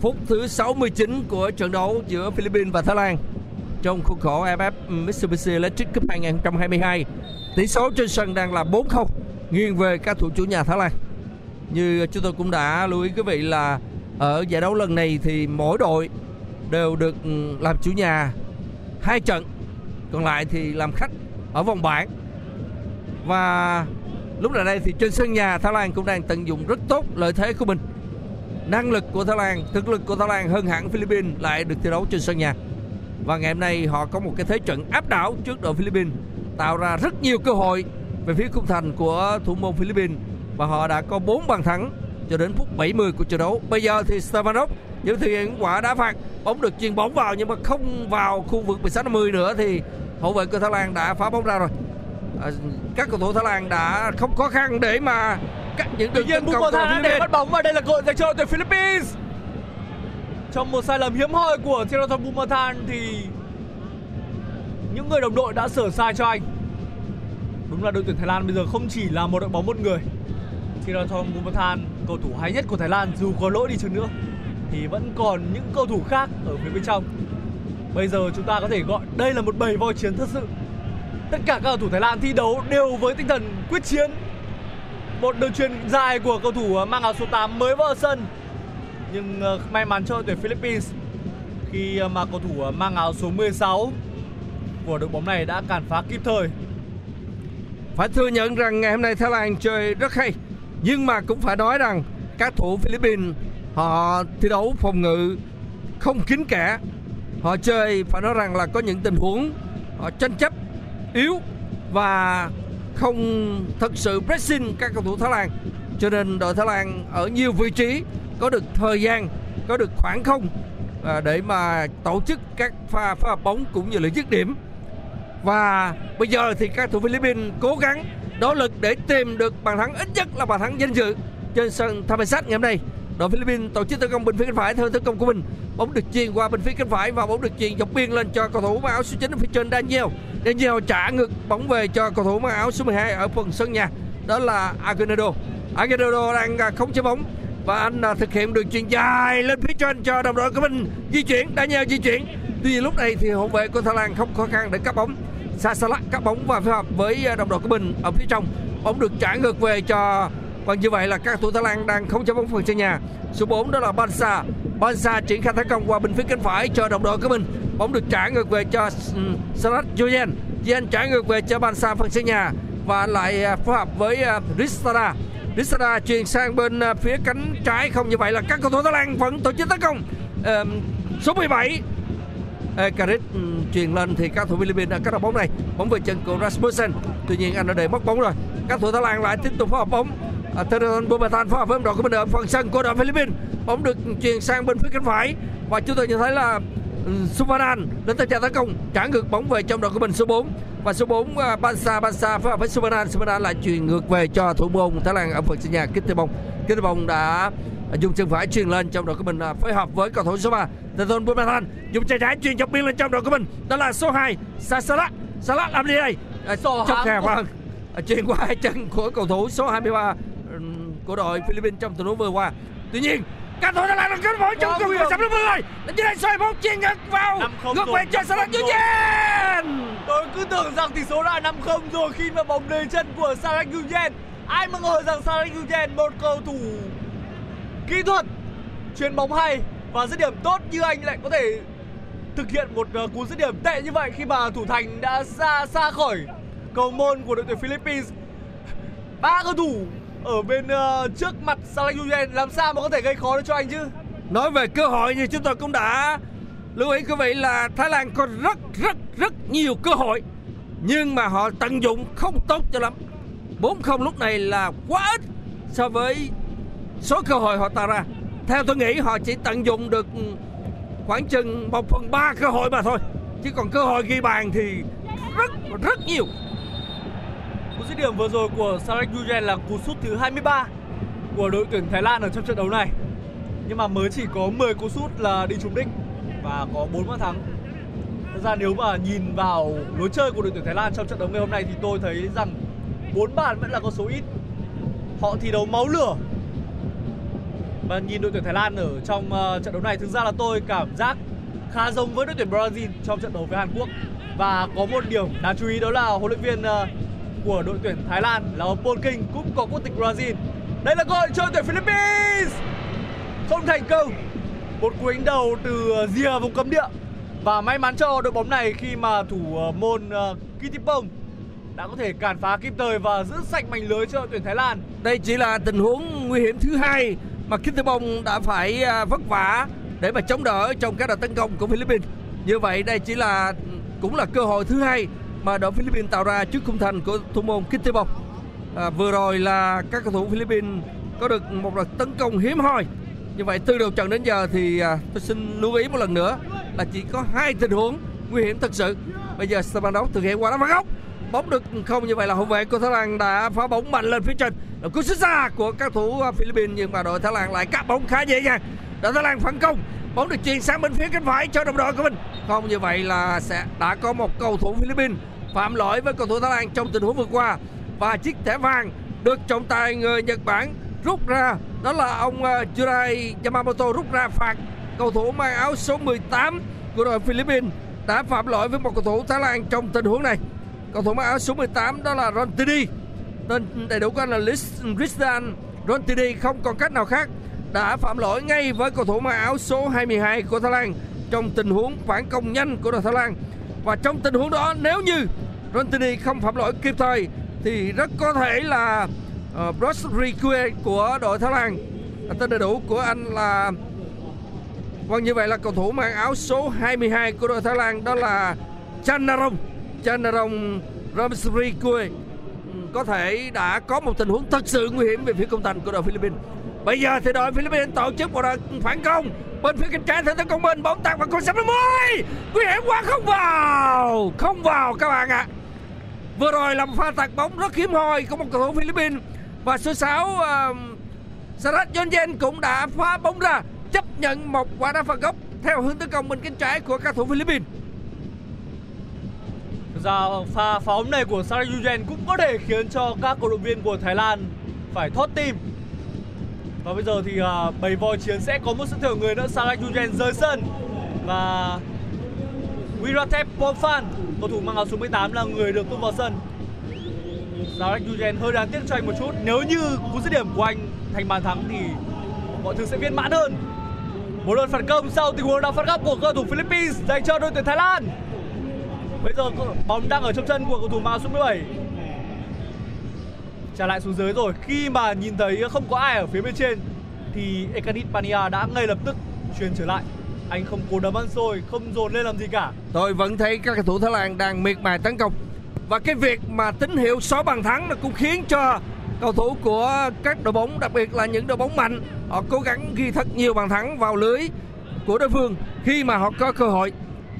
phút thứ 69 của trận đấu giữa Philippines và Thái Lan trong khuôn khổ AFF Mitsubishi Electric Cup 2022 tỷ số trên sân đang là 4-0 nghiêng về các thủ chủ nhà Thái Lan như chúng tôi cũng đã lưu ý quý vị là ở giải đấu lần này thì mỗi đội đều được ừ, làm chủ nhà hai trận. Còn lại thì làm khách ở vòng bảng. Và lúc này đây thì trên sân nhà Thái Lan cũng đang tận dụng rất tốt lợi thế của mình. Năng lực của Thái Lan, thực lực của Thái Lan hơn hẳn Philippines lại được thi đấu trên sân nhà. Và ngày hôm nay họ có một cái thế trận áp đảo trước đội Philippines, tạo ra rất nhiều cơ hội về phía khung thành của thủ môn Philippines và họ đã có 4 bàn thắng cho đến phút 70 của trận đấu. Bây giờ thì Stefanov những thực hiện quả đá phạt bóng được chuyền bóng vào nhưng mà không vào khu vực 16 50 nữa thì hậu vệ của Thái Lan đã phá bóng ra rồi. À, các cầu thủ Thái Lan đã không khó khăn để mà cắt những đường tấn công của để mất bóng và đây là cơ hội dành cho đội tuyển Philippines. Trong một sai lầm hiếm hoi của Thirathon Bumathan thì những người đồng đội đã sửa sai cho anh. Đúng là đội tuyển Thái Lan bây giờ không chỉ là một đội bóng một người. Thirathon Bumathan, cầu thủ hay nhất của Thái Lan dù có lỗi đi chăng nữa thì vẫn còn những cầu thủ khác ở phía bên trong. Bây giờ chúng ta có thể gọi đây là một bầy voi chiến thật sự. Tất cả các cầu thủ Thái Lan thi đấu đều với tinh thần quyết chiến một đường truyền dài của cầu thủ mang áo số 8 mới vào sân nhưng ờ, may mắn cho đội tuyển Philippines khi ờ, mà cầu thủ ờ, mang áo số 16 của đội bóng này đã cản phá kịp thời Phải thừa nhận rằng ngày hôm nay Thái Lan chơi rất hay nhưng mà cũng phải nói rằng các thủ Philippines, họ thi đấu phòng ngự không kín kẽ. Họ chơi, phải nói rằng là có những tình huống họ tranh chấp yếu và không thật sự pressing các cầu thủ Thái Lan. Cho nên đội Thái Lan ở nhiều vị trí có được thời gian, có được khoảng không à, để mà tổ chức các pha phá bóng cũng như là dứt điểm. Và bây giờ thì các thủ Philippines cố gắng nỗ lực để tìm được bàn thắng ít nhất là bàn thắng danh dự trên sân Thamesat ngày hôm nay. Đội Philippines tổ chức tấn công bên phía cánh phải theo tấn công của mình. Bóng được chuyền qua bên phía cánh phải và bóng được chuyền dọc biên lên cho cầu thủ mang áo số 9 ở phía trên Daniel. Daniel trả ngược bóng về cho cầu thủ mang áo số 12 ở phần sân nhà. Đó là Aguinaldo. Aguinaldo đang à, khống không chế bóng và anh à, thực hiện đường chuyền dài lên phía trên cho đồng đội của mình di chuyển, Daniel di chuyển tuy nhiên lúc này thì hậu vệ của Thái Lan không khó khăn để cắt bóng Sasalak cắt bóng và phối hợp với ờ, đồng đội của mình ở phía trong. Bóng được trả ngược về cho và như vậy là các thủ Thái Lan đang không cho bóng phần sân nhà. Số 4 đó là Bansa Bansa triển khai tấn công qua bên phía cánh phải cho đồng đội của mình. Bóng được trả ngược về cho Salat Sarat Julian trả ngược về cho Bansa phần sân nhà và lại ờ, phối hợp với ờ, Ristara. Ristada Ristada chuyển sang bên phía cánh trái. Không như vậy là các cầu thủ Thái Lan vẫn tổ chức tấn công. Ờm, số 17 Ekarit ừ, truyền lên thì các thủ Philippines đã cắt đầu bóng này. Bóng về chân của Rasmussen. Tuy nhiên anh đã để mất bóng rồi. Các thủ Thái Lan lại tiếp tục phối hợp bóng. À, Teron Bumatan phối hợp với đội của mình ở phần sân của đội Philippines. Bóng được truyền sang bên phía cánh phải. Và chúng tôi nhận thấy là ừ, Suvanan đến tay trận tấn công trả ngược bóng về trong đội của mình số 4 và số 4 uh, à, Bansa Bansa phối hợp với Suvanan Suvanan lại truyền ngược về cho thủ môn Thái Lan ở phần sân nhà. Kittebong Kittebong đã dùng chân phải chuyền lên trong đội của mình uh, phối hợp với cầu thủ số 3 Teton Bumathan dùng chân trái chuyền dọc biên lên trong đội của mình. Đó là số 2 Sasalat Salat làm gì đây? À, chọc quá. vâng. À, chuyền qua hai chân của cầu thủ số 23 ừm, của đội Philippines trong tình huống vừa qua. Tuy nhiên các thủ Thái Lan đang kết bóng trong cùng nguy người hiểm. sắp lúc người. Lên trên đây xoay bóng chuyền ngược vào. Ngược rồi, về cho Salat rồi. Yuyen Tôi cứ tưởng rằng tỷ số là 5-0 rồi khi mà bóng lên chân của Sarek Nguyen. Ai mà ngờ rằng Sarek Nguyen một cầu thủ kỹ thuật, chuyền bóng hay và dứt điểm tốt như anh lại có thể thực hiện một ờ, cú dứt điểm tệ như vậy khi mà thủ thành đã xa xa khỏi cầu môn của đội tuyển Philippines. Ba cầu thủ ở bên uh, trước mặt Salah Nguyen làm sao mà có thể gây khó được cho anh chứ? nói về cơ hội như chúng tôi cũng đã lưu ý quý vị là Thái Lan có rất rất rất nhiều cơ hội nhưng mà họ tận dụng không tốt cho lắm 4-0 lúc này là quá ít so với số cơ hội họ tạo ra theo tôi nghĩ, họ chỉ tận dụng được khoảng chừng 1 phần 3 cơ hội mà thôi chứ còn cơ hội ghi bàn thì rất rất nhiều Cú dứt điểm vừa rồi của Sarek Nguyen là cú sút thứ 23 của đội tuyển Thái Lan ở trong trận đấu này. Nhưng mà mới chỉ có 10 cú sút là đi trúng đích và có 4 bàn thắng. Thật ra nếu mà nhìn vào lối chơi của đội tuyển Thái Lan trong trận đấu ngày hôm nay thì tôi thấy rằng 4 bàn vẫn là con số ít. Họ thi đấu máu lửa. Và nhìn đội tuyển Thái Lan ở trong uh, trận đấu này thực ra là tôi cảm giác khá giống với đội tuyển Brazil trong trận đấu với Hàn Quốc. Và có một điểm đáng chú ý đó là huấn luyện viên uh, của đội tuyển Thái Lan là ông Paul King cũng có quốc tịch Brazil. Đây là cơ hội cho đội tuyển Philippines. Không thành công. Một cú đánh đầu từ rìa vùng cấm địa và may mắn cho đội bóng này khi mà thủ ờ, môn uh, Kittipong đã có thể cản phá kịp thời và giữ sạch mảnh lưới cho đội tuyển Thái Lan. Đây chỉ là tình huống nguy hiểm thứ hai mà Kittebong đã phải à, vất vả để mà chống đỡ trong các đợt tấn công của Philippines. Như vậy đây chỉ là cũng là cơ hội thứ hai mà đội Philippines tạo ra trước khung thành của thủ môn Kittebong. À, vừa rồi là các cầu thủ Philippines có được một đợt tấn công hiếm hoi. Như vậy từ đầu trận đến giờ thì à, tôi xin lưu ý một lần nữa là chỉ có hai tình huống nguy hiểm thật sự. Bây giờ sân đấu thực hiện qua đá phạt góc bóng được không như vậy là hậu vệ của Thái Lan đã phá bóng mạnh lên phía trên. Là cú sút xa của các thủ à, Philippines, nhưng mà đội Thái Lan lại cắt bóng khá dễ dàng. Đội Thái Lan phản công, bóng được chuyền sang bên phía cánh phải cho đồng đội của mình. Không như vậy là sẽ đã có một cầu thủ Philippines phạm lỗi với cầu thủ Thái Lan trong tình huống vừa qua. Và chiếc thẻ vàng được trọng tài người Nhật Bản rút ra. Đó là ông à, Jurai Yamamoto rút ra phạt cầu thủ mang áo số 18 của đội Philippines đã phạm lỗi với một cầu thủ Thái Lan trong tình huống này cầu thủ mang áo số 18 đó là Rontini. Tên đầy đủ của anh là Christian Rontini không còn cách nào khác. Đã phạm lỗi ngay với cầu thủ mang áo số 22 của Thái Lan trong tình huống phản công nhanh của đội Thái Lan. Và trong tình huống đó nếu như Rontini không phạm lỗi kịp thời thì rất có thể là ờ, uh, Brosrikue của đội Thái Lan. Tên đầy đủ của anh là Vâng như vậy là cầu thủ mang áo số 22 của đội Thái Lan đó là Chanarong Chanarong Ramsrikue ừ, có thể đã có một tình huống thật sự nguy hiểm về phía công thành của đội Philippines. Bây giờ thì đội Philippines tổ chức một đợt phản công bên phía cánh trái theo tấn công bên bóng tạt vào con sắp mươi nguy hiểm quá không vào không vào các bạn ạ. Vừa rồi là một pha tạt bóng rất hiếm hoi của một cầu thủ Philippines và số 6 uh, Sarat Yonjen cũng đã phá bóng ra chấp nhận một quả đá phạt góc theo hướng tấn công bên cánh trái của các thủ Philippines. Thực pha phá bóng này của Sarayujen cũng có thể khiến cho các cổ động viên của Thái Lan phải thót tim. Và bây giờ thì uh, bầy voi chiến sẽ có một sự thưởng người nữa Sarayujen rời sân và Wiratep Pomfan cầu thủ mang áo số 18 là người được tung vào sân. Sarayujen hơi đáng tiếc cho anh một chút. Nếu như cú dứt điểm của anh thành bàn thắng thì mọi thứ sẽ viên mãn hơn. Một lần phản công sau tình huống đá phạt góc của cầu thủ Philippines dành cho đội tuyển Thái Lan. Bây giờ bóng đang ở trong chân của cầu thủ mao số 17 Trả lại xuống dưới rồi. Khi mà nhìn thấy không có ai ở phía bên trên, Thì Ekanit Pania đã ngay lập tức truyền trở lại. Anh không cố đấm ăn xôi, Không dồn lên làm gì cả. Tôi vẫn thấy các cầu thủ Thái Lan đang miệt mài tấn công. Và cái việc mà tín hiệu xóa bàn thắng nó cũng khiến cho cầu thủ của các đội bóng, đặc biệt là những đội bóng mạnh, họ cố gắng ghi thật nhiều bàn thắng vào lưới của đối phương khi mà họ có cơ hội.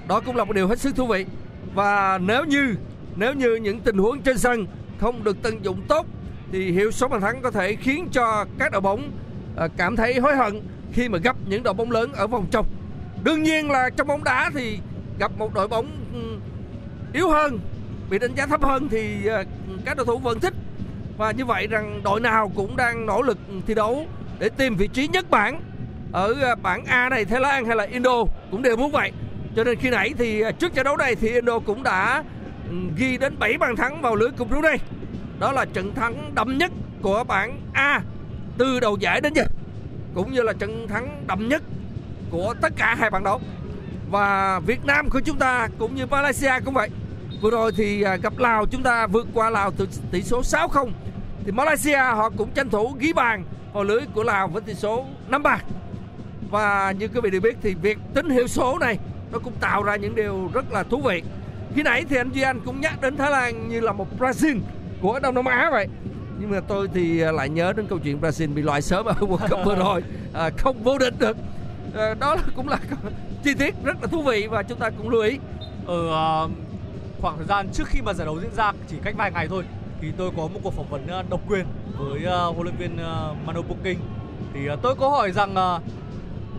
Đó cũng là một điều hết sức thú vị và nếu như nếu như những tình huống trên sân không được tận dụng tốt, thì hiệu số bàn thắng có thể khiến cho các đội bóng à, cảm thấy hối hận khi mà gặp những đội bóng lớn ở vòng trong đương nhiên là trong bóng đá thì gặp một đội bóng ừ, yếu hơn, bị đánh giá thấp hơn thì à, các cầu thủ vẫn thích. Và như vậy rằng đội nào cũng đang nỗ lực thi đấu để tìm vị trí nhất bảng ở à, bảng A này, Thái Lan hay là Indo cũng đều muốn vậy cho nên khi nãy thì à, trước trận đấu này thì Indo cũng đã ừ, ghi đến 7 bàn thắng vào lưới cùng đây đó là trận thắng đậm nhất của bảng A từ đầu giải đến giờ, cũng như là trận thắng đậm nhất của tất cả hai bảng đấu. Và Việt Nam của chúng ta cũng như Malaysia cũng vậy. Vừa rồi thì à, gặp Lào, chúng ta vượt qua Lào từ tỷ số 6-0 thì Malaysia họ cũng tranh thủ ghi bàn vào lưới của Lào với tỷ số 5-3 và như quý vị đều biết thì việc tính hiệu số này nó cũng tạo ra những điều rất là thú vị. Khi nãy thì anh Duy Anh cũng nhắc đến Thái Lan như là một Brazil của Đông Nam Á vậy. Nhưng mà tôi thì à, lại nhớ đến câu chuyện Brazil bị loại sớm ở World Cup vừa rồi. À, không vô địch được. À, đó là- cũng là chi tiết rất là thú vị và chúng ta cũng lưu ý. Ở ừ, à, khoảng thời gian trước khi mà giải đấu diễn ra chỉ cách vài ngày thôi thì tôi có một cuộc phỏng vấn à, độc quyền với huấn luyện viên Manu Booking thì tôi có hỏi rằng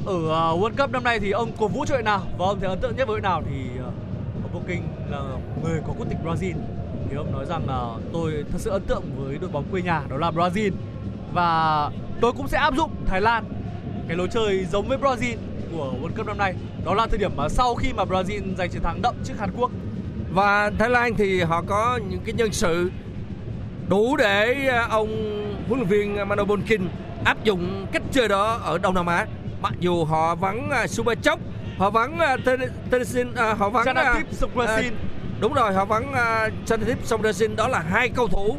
ở à, World Cup năm nay thì ông cổ vũ cho đội nào và ông thấy ấn tượng nhất với đội nào thì à, ông Poking là người có quốc tịch Brazil. Thì ông nói rằng là tôi thật sự ấn tượng với đội bóng quê nhà, đó là Brazil. Và tôi cũng sẽ áp dụng Thái Lan, cái lối chơi giống với Brazil của World Cup năm nay. Đó là thời điểm mà sau khi mà Brazil giành chiến thắng đậm trước Hàn Quốc. Và Thái Lan thì họ có những cái nhân sự đủ để à, ông huấn luyện viên Mano Bonkin áp dụng cách chơi đó ở Đông Nam Á mặc dù họ vắng uh, Subachok họ vắng uh, Tennyson à, họ vắng Chanatip à, Sokrasin đúng rồi họ vắng uh, Chanatip Sokrasin đó là hai cầu thủ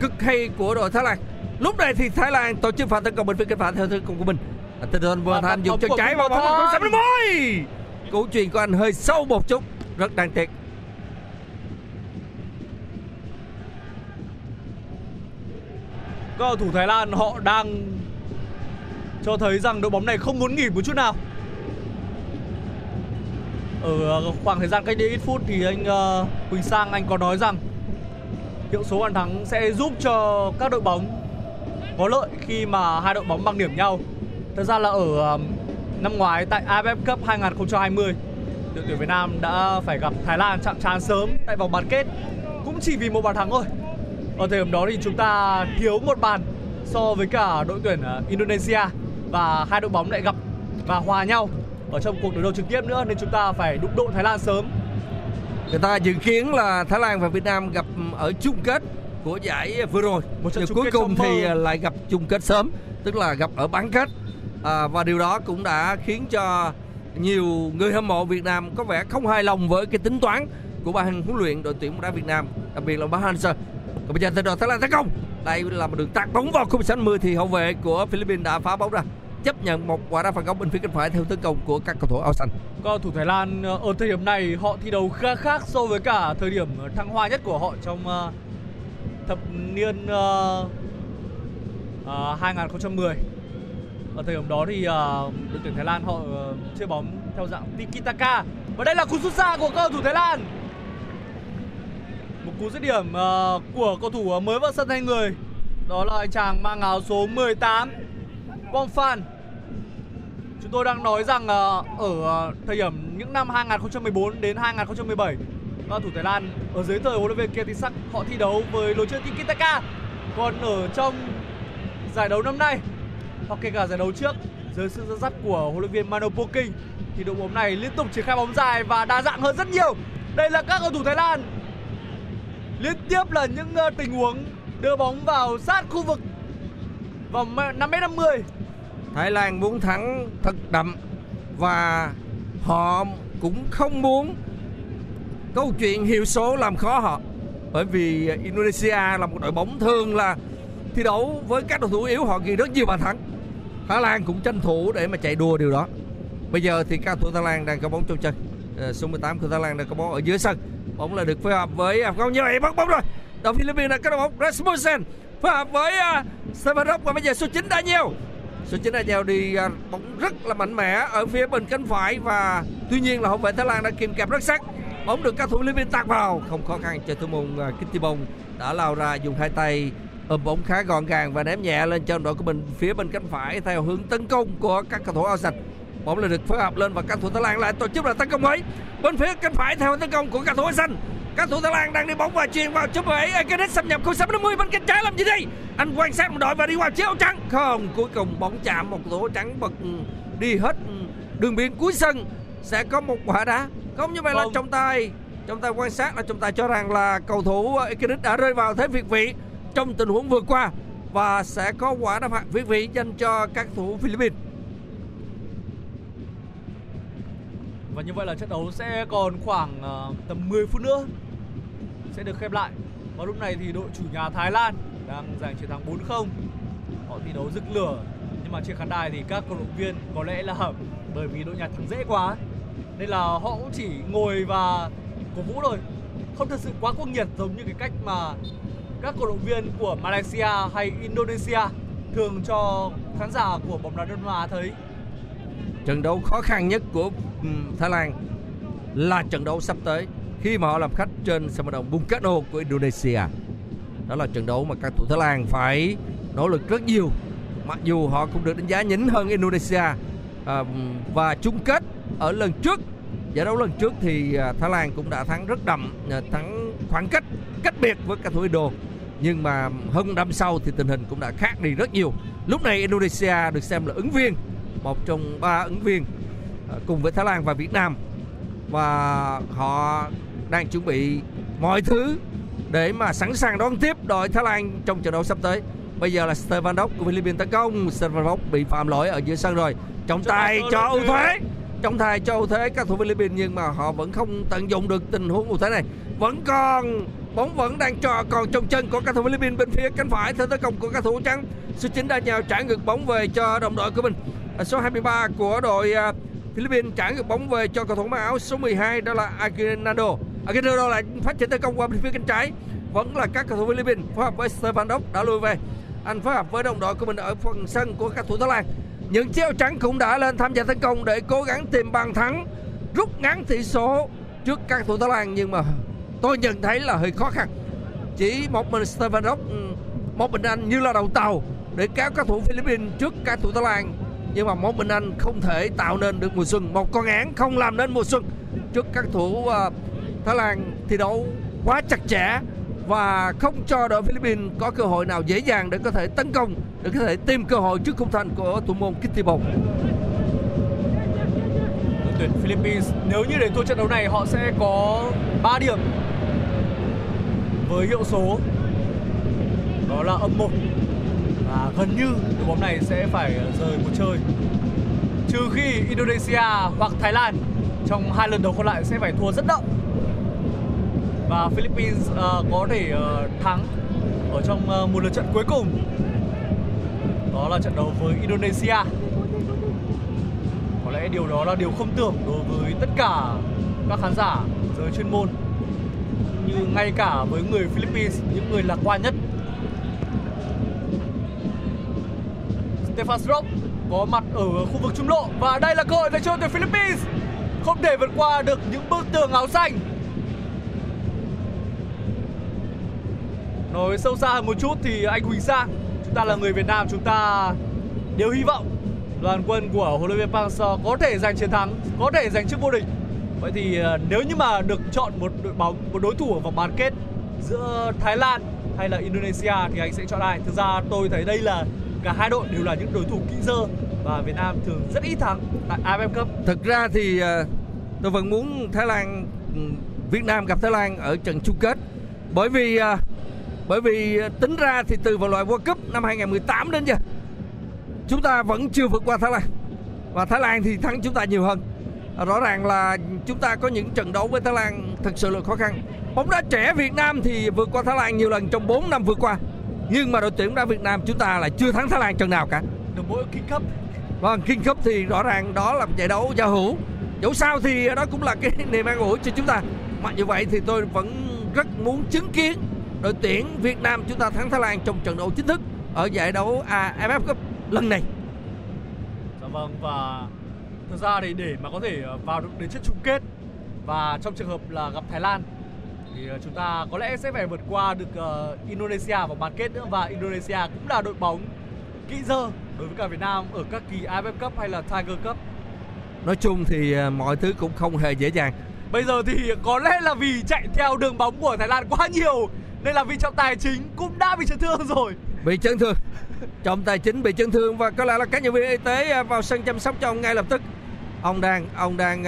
cực hay của đội Thái Lan. Lúc này thì Thái Lan tổ chức pha tấn công bên phía cánh phải theo tấn công của mình. À, Tinh thần vừa thành bóng dùng chân trái vào bóng của đến môi cú chuyền của anh hơi sâu một chút rất đáng tiếc. Cầu thủ Thái Lan họ đang cho thấy rằng đội bóng này không muốn nghỉ một chút nào ở ờ, khoảng thời gian cách đây ít phút thì anh ờ, Quỳnh Sang, anh có nói rằng hiệu số bàn thắng sẽ giúp cho các đội bóng có lợi khi mà hai đội bóng bằng điểm nhau. Thật ra là ở năm ngoái tại AFF Cup 2020 đội tuyển Việt Nam đã phải gặp Thái Lan chạm trán sớm tại vòng bán kết, cũng chỉ vì một bàn thắng thôi. Ở thời điểm đó thì chúng ta thiếu một bàn so với cả đội tuyển ờ, Indonesia và hai đội bóng lại gặp và hòa nhau ở trong cuộc đối đầu trực tiếp nữa nên chúng ta phải đụng độ Thái Lan sớm. người ta dự kiến là Thái Lan và Việt Nam gặp ở chung kết của giải vừa rồi Một trận cuối cùng thì mơ. lại gặp chung kết sớm tức là gặp ở bán kết à, và điều đó cũng đã khiến cho nhiều người hâm mộ Việt Nam có vẻ không hài lòng với cái tính toán của ban huấn luyện đội tuyển bóng đá Việt Nam đặc biệt là Park Hang-seo còn bây giờ thì đội Thái Lan tấn công đây là một đường tạt bóng vào khung sân 10 thì hậu vệ của Philippines đã phá bóng ra chấp nhận một quả đá phạt góc bên phía cánh phải theo tấn công của các cầu thủ áo xanh cầu thủ Thái Lan ờ, ở thời điểm này họ thi đấu khá khác so với cả thời điểm thăng hoa nhất của họ trong ờ, thập niên ờ, 2010. Ở thời điểm đó thì đội tuyển Thái Lan họ ờ, chơi bóng theo dạng tiki taka và đây là cú sút xa của cầu thủ Thái Lan. Một cú dứt điểm của cầu thủ mới vào sân thay người. Đó là anh chàng mang áo số 18 Bong Phan Chúng tôi đang nói rằng ờ, ở ờ, thời điểm những năm 2014 đến 2017 các cầu thủ Thái Lan ở dưới thời huấn luyện viên Ketisak họ thi đấu với lối chơi tiki taka. Còn ở trong giải đấu năm nay, hoặc kể cả giải đấu trước, dưới sự dẫn dắt của huấn luyện viên Mano Poking thì đội bóng này liên tục triển khai bóng dài và đa dạng hơn rất nhiều. Đây là các cầu thủ Thái Lan liên tiếp là những ờ, tình huống đưa bóng vào sát khu vực vòng 5m50 Thái Lan muốn thắng thật đậm và họ cũng không muốn câu chuyện hiệu số làm khó họ. Bởi vì Indonesia là một đội bóng thường là thi đấu với các đội thủ yếu họ ghi rất nhiều bàn thắng. Thái Lan cũng tranh thủ để mà chạy đua điều đó. Bây giờ thì cao thủ Thái Lan đang có bóng trong chân Ờ, số 18 của Thái Lan đang có bóng ở dưới sân. Bóng là được phối hợp với à, không như vậy bắt bóng rồi. Đội Philippines đã có đội bóng Rasmussen phối hợp với uh, Stefanov và bây giờ số 9 đã nhiều số 9 Daniel đi à, bóng rất là mạnh mẽ ở phía bên cánh phải và tuy nhiên là hậu vệ Thái Lan đã kìm kẹp rất sắc. Bóng được các thủ Philippines tạt vào. Không khó khăn cho thủ môn à, kitty bong đã lao ra dùng hai tay. Ôm bóng khá gọn gàng và ném nhẹ lên cho đội của mình phía bên cánh phải theo hướng tấn công của các cầu thủ áo xanh bóng là được phối hợp lên và các thủ Thái Lan lại tổ chức là tấn công ấy bên phía cánh phải theo tấn công của các thủ áo xanh các thủ Thái Lan đang đi bóng và chuyền vào chấm bể Ekenet xâm nhập khu 50 bên cánh trái làm gì đây? Anh quan sát một đội và đi qua chiếu trắng. Không cuối cùng bóng chạm một thủ trắng bật đi hết đường biên cuối sân. Sẽ có một quả đá. Không như vậy là Không. trong tay trong tay quan sát là trong tay cho rằng là cầu thủ Ekenet đã rơi vào thế việt vị trong tình huống vừa qua. Và sẽ có quả đá phạt việt vị dành cho các thủ Philippines Và như vậy là trận đấu sẽ còn khoảng uh, tầm 10 phút nữa sẽ được khép lại. Và lúc này thì đội chủ nhà Thái Lan đang giành chiến thắng 4-0. Họ thi đấu rực lửa nhưng mà trên khán đài thì các cổ động viên có lẽ là bởi vì đội nhà thắng dễ quá nên là họ cũng chỉ ngồi và cổ vũ thôi. Không thật sự quá cuồng nhiệt giống như cái cách mà các cổ động viên của Malaysia hay Indonesia thường cho khán giả của bóng đá Đông Nam Á thấy trận đấu khó khăn nhất của ừ, Thái Lan là trận đấu sắp tới khi mà họ làm khách trên sân vận động Bung của Indonesia. Đó là trận đấu mà các thủ Thái Lan phải nỗ lực rất nhiều. Mặc dù họ cũng được đánh giá nhỉnh hơn Indonesia à, và chung kết ở lần trước giải đấu lần trước thì à, Thái Lan cũng đã thắng rất đậm, à, thắng khoảng cách cách biệt với các thủ Indo. Nhưng mà hơn năm sau thì tình hình cũng đã khác đi rất nhiều. Lúc này Indonesia được xem là ứng viên một trong ba ứng viên à, cùng với Thái Lan và Việt Nam và họ đang chuẩn bị mọi thứ để mà sẵn sàng đón tiếp đội Thái Lan trong trận đấu sắp tới. Bây giờ là Stevanov của Philippines tấn công, Stevanov bị phạm lỗi ở giữa sân rồi. Trọng tài cho ưu thế. Trọng tài cho ưu thế các thủ Philippines nhưng mà họ vẫn không tận dụng được tình huống ưu thế này. Vẫn còn bóng vẫn đang trò còn trong chân của các thủ Philippines bên phía cánh phải theo tấn công của các thủ trắng. Số 9 đã nhào trả ngược bóng về cho đồng đội của mình. Số 23 của đội à, Philippines trả ngược bóng về cho cầu thủ mặc áo số 12 đó là Aguinaldo. Aguinaldo lại phát triển tấn công qua bên phía cánh trái. Vẫn là các cầu thủ Philippines phối hợp với Stefanov đã lùi về. Anh phối hợp với đồng đội của mình ở phần sân của các thủ Thái Lan. Những chiếc áo trắng cũng đã lên tham gia tấn công để cố gắng tìm bàn thắng, rút ngắn tỷ số trước các thủ Thái Lan nhưng mà tôi nhận thấy là hơi khó khăn. Chỉ một mình Stefanov, Đốc, một mình anh như là đầu tàu để kéo các thủ Philippines trước các thủ Thái Lan nhưng mà một mình anh không thể tạo nên được mùa xuân. Một con án không làm nên mùa xuân. Trước các thủ à, Thái Lan thi đấu quá chặt chẽ và không cho đội Philippines có cơ hội nào dễ dàng để có thể tấn công, để có thể tìm cơ hội trước khung thành của thủ môn Kittibong đội tuyển Philippines, nếu như để thua trận đấu này, họ sẽ có 3 điểm với hiệu số. Đó là âm 1 và gần như đội bóng này sẽ phải rời cuộc chơi. Trừ khi Indonesia hoặc Thái Lan trong hai lần đấu còn lại sẽ phải thua rất đậm. Và Philippines uh, có thể uh, thắng ở trong uh, một lượt trận cuối cùng. Đó là trận đấu với Indonesia. Có lẽ điều đó là điều không tưởng đối với tất cả các khán giả giới chuyên môn. Như ngay cả với người Philippines những người lạc quan nhất. Stefan Strop có mặt ở khu vực trung lộ và đây là cơ hội dành cho tuyển Philippines không thể vượt qua được những bức tường áo xanh nói sâu xa hơn một chút thì anh Huỳnh Sang chúng ta là người Việt Nam chúng ta đều hy vọng đoàn quân của huấn luyện viên Park Hang-seo có thể giành chiến thắng, có thể giành chức vô địch. Vậy thì ờ, nếu như mà được chọn một đội bóng, một đối thủ ở vòng bán kết giữa Thái Lan hay là Indonesia thì anh sẽ chọn ai? Thực ra tôi thấy đây là cả hai đội đều là những đối thủ kỹ dơ và Việt Nam thường rất ít thắng tại AFF Cup. thực ra thì ờ, tôi vẫn muốn Thái Lan ừ, Việt Nam gặp Thái Lan ở trận chung kết. Bởi vì ờ, bởi vì ờ, tính ra thì từ vòng loại World Cup năm 2018 đến giờ, chúng ta vẫn chưa vượt qua Thái Lan. Và Thái Lan thì thắng chúng ta nhiều hơn. Rõ ràng là chúng ta có những trận đấu với Thái Lan thật sự là khó khăn. Bóng đá trẻ Việt Nam thì vượt qua Thái Lan nhiều lần trong 4 năm vừa qua nhưng mà đội tuyển bóng đá Việt Nam chúng ta lại chưa thắng Thái Lan trận nào cả Được mỗi King Cup. Vâng, King Cup thì rõ ràng đó là một giải đấu giao hữu. Dẫu sao thì đó cũng là cái niềm an ủi cho chúng ta. Mặc như vậy thì tôi vẫn rất muốn chứng kiến đội tuyển Việt Nam chúng ta thắng Thái Lan trong trận đấu chính thức ở giải đấu AFF Cup lần này. vâng và thực ra thì để mà có thể ờ, vào được đến trận chung kết và trong trường hợp là gặp Thái Lan thì ờ, chúng ta có lẽ sẽ phải vượt qua được ờ, Indonesia vào bán kết nữa và Indonesia cũng là đội bóng kỹ dơ đối với cả Việt Nam ở các kỳ AFF Cup hay là Tiger Cup. Nói chung thì à, mọi thứ cũng không hề dễ dàng. Bây giờ thì có lẽ là vì chạy theo đường bóng của Thái Lan quá nhiều nên là vị trọng tài chính cũng đã bị chấn thương rồi. Bị chấn thương. Trọng tài chính bị chấn thương và có lẽ là các nhân viên y tế vào sân chăm sóc cho ông ngay lập tức. Ông đang ông đang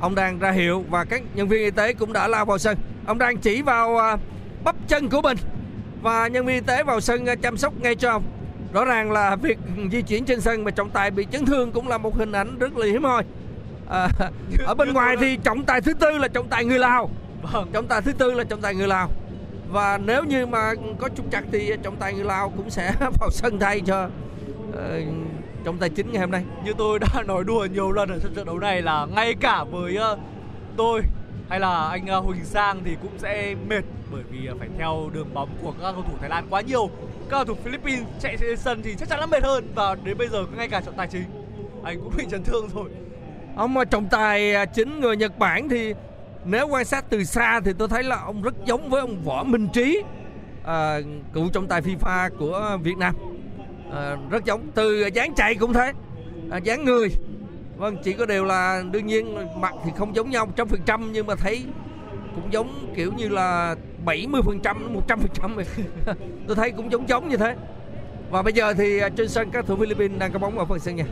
ông đang ra hiệu và các nhân viên y tế cũng đã lao vào sân. Ông đang chỉ vào à, bắp chân của mình và nhân viên y tế vào sân à, chăm sóc ngay cho ông. Rõ ràng là việc di chuyển trên sân mà trọng tài bị chấn thương cũng là một hình ảnh rất là hiếm hoi. À, ở bên ngoài thì trọng tài thứ tư là trọng tài người Lào. Vâng. Trọng tài thứ tư là trọng tài người Lào. Và nếu như mà có trục trặc thì trọng tài người Lào cũng sẽ vào sân thay cho ờ, trọng tài chính ngày hôm nay. Như tôi đã nói đùa nhiều lần ở trong trận đấu này là ngay cả với ờ, tôi hay là anh ờ, Huỳnh Sang thì cũng sẽ mệt bởi vì ờ, phải theo đường bóng của các cầu thủ Thái Lan quá nhiều. Các cầu thủ Philippines chạy trên sân thì chắc chắn là mệt hơn và đến bây giờ ngay cả trọng tài chính anh cũng bị chấn thương rồi. Ông mà trọng tài chính người Nhật Bản thì nếu quan sát từ xa thì tôi thấy là ông rất giống với ông Võ Minh Trí, à, cựu trọng tài FIFA của Việt Nam. À, rất giống từ dáng chạy cũng thế, à, dáng người. Vâng, chỉ có điều là đương nhiên mặt thì không giống nhau trăm phần trăm nhưng mà thấy cũng giống kiểu như là 70 phần trăm, 100 phần trăm Tôi thấy cũng giống giống như thế. Và bây giờ thì à, trên sân các thủ Philippines đang có bóng ở phần sân nhà.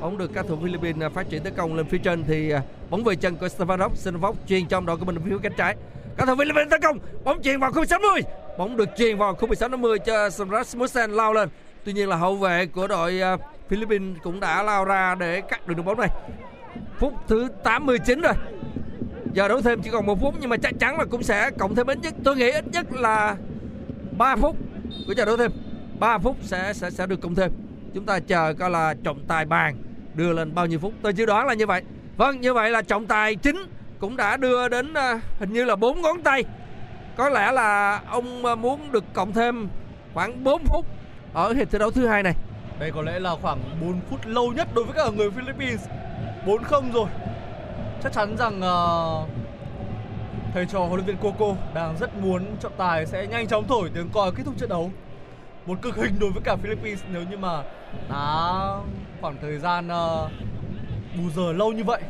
Bóng được các thủ Philippines à, phát triển tấn công lên phía trên thì à, bóng về chân của Stefanov, Stefanov chuyền trong đội của mình phía cánh trái. Các thủ Philippines tấn công, bóng chuyền vào khu 60. Bóng được chuyền vào khu 16 50 cho Rasmussen lao lên. Tuy nhiên là hậu vệ của đội à, Philippines cũng đã lao ra để cắt được đường bóng này. Phút thứ 89 rồi. Giờ đấu thêm chỉ còn một phút nhưng mà chắc chắn là cũng sẽ cộng thêm ít nhất tôi nghĩ ít nhất là 3 phút của giờ đấu thêm. 3 phút sẽ sẽ sẽ được cộng thêm. Chúng ta chờ coi là trọng tài bàn đưa lên bao nhiêu phút. Tôi dự đoán là như vậy. Vâng, như vậy là trọng tài chính cũng đã đưa đến à, hình như là bốn ngón tay. Có lẽ là ông à, muốn được cộng thêm khoảng 4 phút ở hiệp thi đấu thứ hai này. Đây có lẽ là khoảng 4 phút lâu nhất đối với cả người Philippines 4-0 rồi Chắc chắn rằng ờ, thầy trò huấn luyện viên Coco đang rất muốn trọng tài sẽ nhanh chóng thổi tiếng còi kết thúc trận đấu Một cực hình đối với cả Philippines nếu như mà đá khoảng thời gian ờ, bù giờ lâu như vậy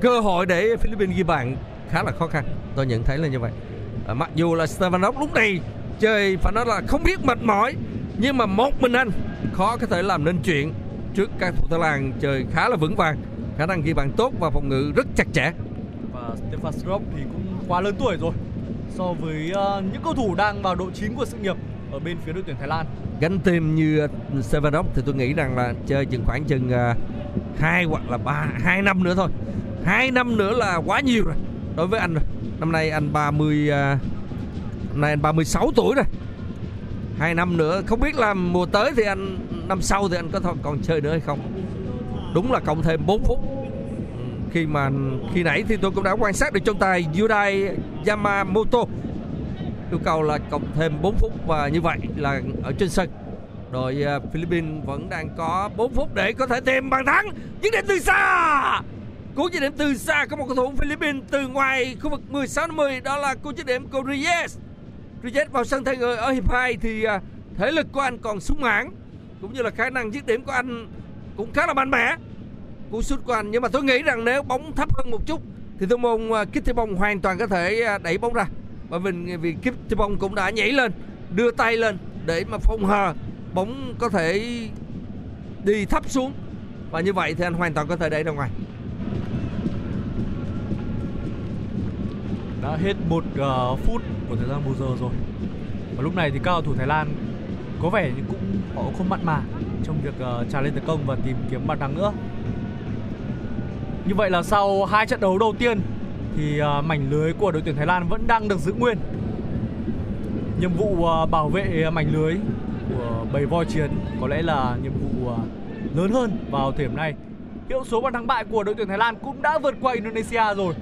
Cơ hội để Philippines ghi bàn khá là khó khăn. Tôi nhận thấy là như vậy. À, mặc dù là Stefanov lúc này chơi phải nói là không biết mệt mỏi nhưng mà một mình anh khó có thể làm nên chuyện trước các thủ Thái Lan chơi khá là vững vàng. Khả năng ghi bàn tốt và phòng ngự rất chặt chẽ. Và Stefan Strop thì cũng quá lớn tuổi rồi. So với ờ, những cầu thủ đang vào độ chín của sự nghiệp ở bên phía đội tuyển Thái Lan. Gánh tim như Stefanov thì tôi nghĩ rằng là chơi chừng khoảng chừng à, hai hoặc là ba hai năm nữa thôi. Hai năm nữa là quá nhiều rồi đối với anh rồi. Năm nay anh 30 à, năm nay anh 36 tuổi rồi hai năm nữa, không biết là mùa tới thì anh, năm sau thì anh có còn chơi nữa hay không? Đúng là cộng thêm 4 phút. Ừ, khi mà, khi nãy thì tôi cũng đã quan sát được trọng tài Yudai Yamamoto. Yêu cầu là cộng thêm 4 phút và như vậy là ở trên sân. Đội à, Philippines vẫn đang có 4 phút để có thể tìm bàn thắng. Dứt điểm từ xa! Cú dứt điểm từ xa có một cầu thủ Philippines từ ngoài khu vực 16 50 đó là cú dứt điểm của Reyes chết vào sân thay người ở hiệp 2 thì à, thể lực của anh còn súng mãn cũng như là khả năng dứt điểm của anh cũng khá là mạnh mẽ. Cú sút của anh nhưng mà tôi nghĩ rằng nếu bóng thấp hơn một chút thì thủ môn uh, bông hoàn toàn có thể à, đẩy bóng ra. Bởi vì à, vì Kittebong cũng đã nhảy lên đưa tay lên để mà phòng hờ bóng có thể đi thấp xuống. Và như vậy thì anh hoàn toàn có thể đẩy ra ngoài. Đã hết một uh, phút của thời gian bù giờ rồi. Và lúc này thì các cầu thủ Thái Lan có vẻ như cũng họ cũng không mặn mà trong việc uh, tràn lên tấn công và tìm kiếm bàn thắng nữa. Như vậy là sau hai trận đấu đầu tiên thì uh, mảnh lưới của đội tuyển Thái Lan vẫn đang được giữ nguyên. Nhiệm vụ uh, bảo vệ mảnh lưới của bầy voi chiến có lẽ là nhiệm vụ uh, lớn hơn vào thời điểm này. Hiệu số bàn thắng bại của đội tuyển Thái Lan cũng đã vượt qua Indonesia rồi.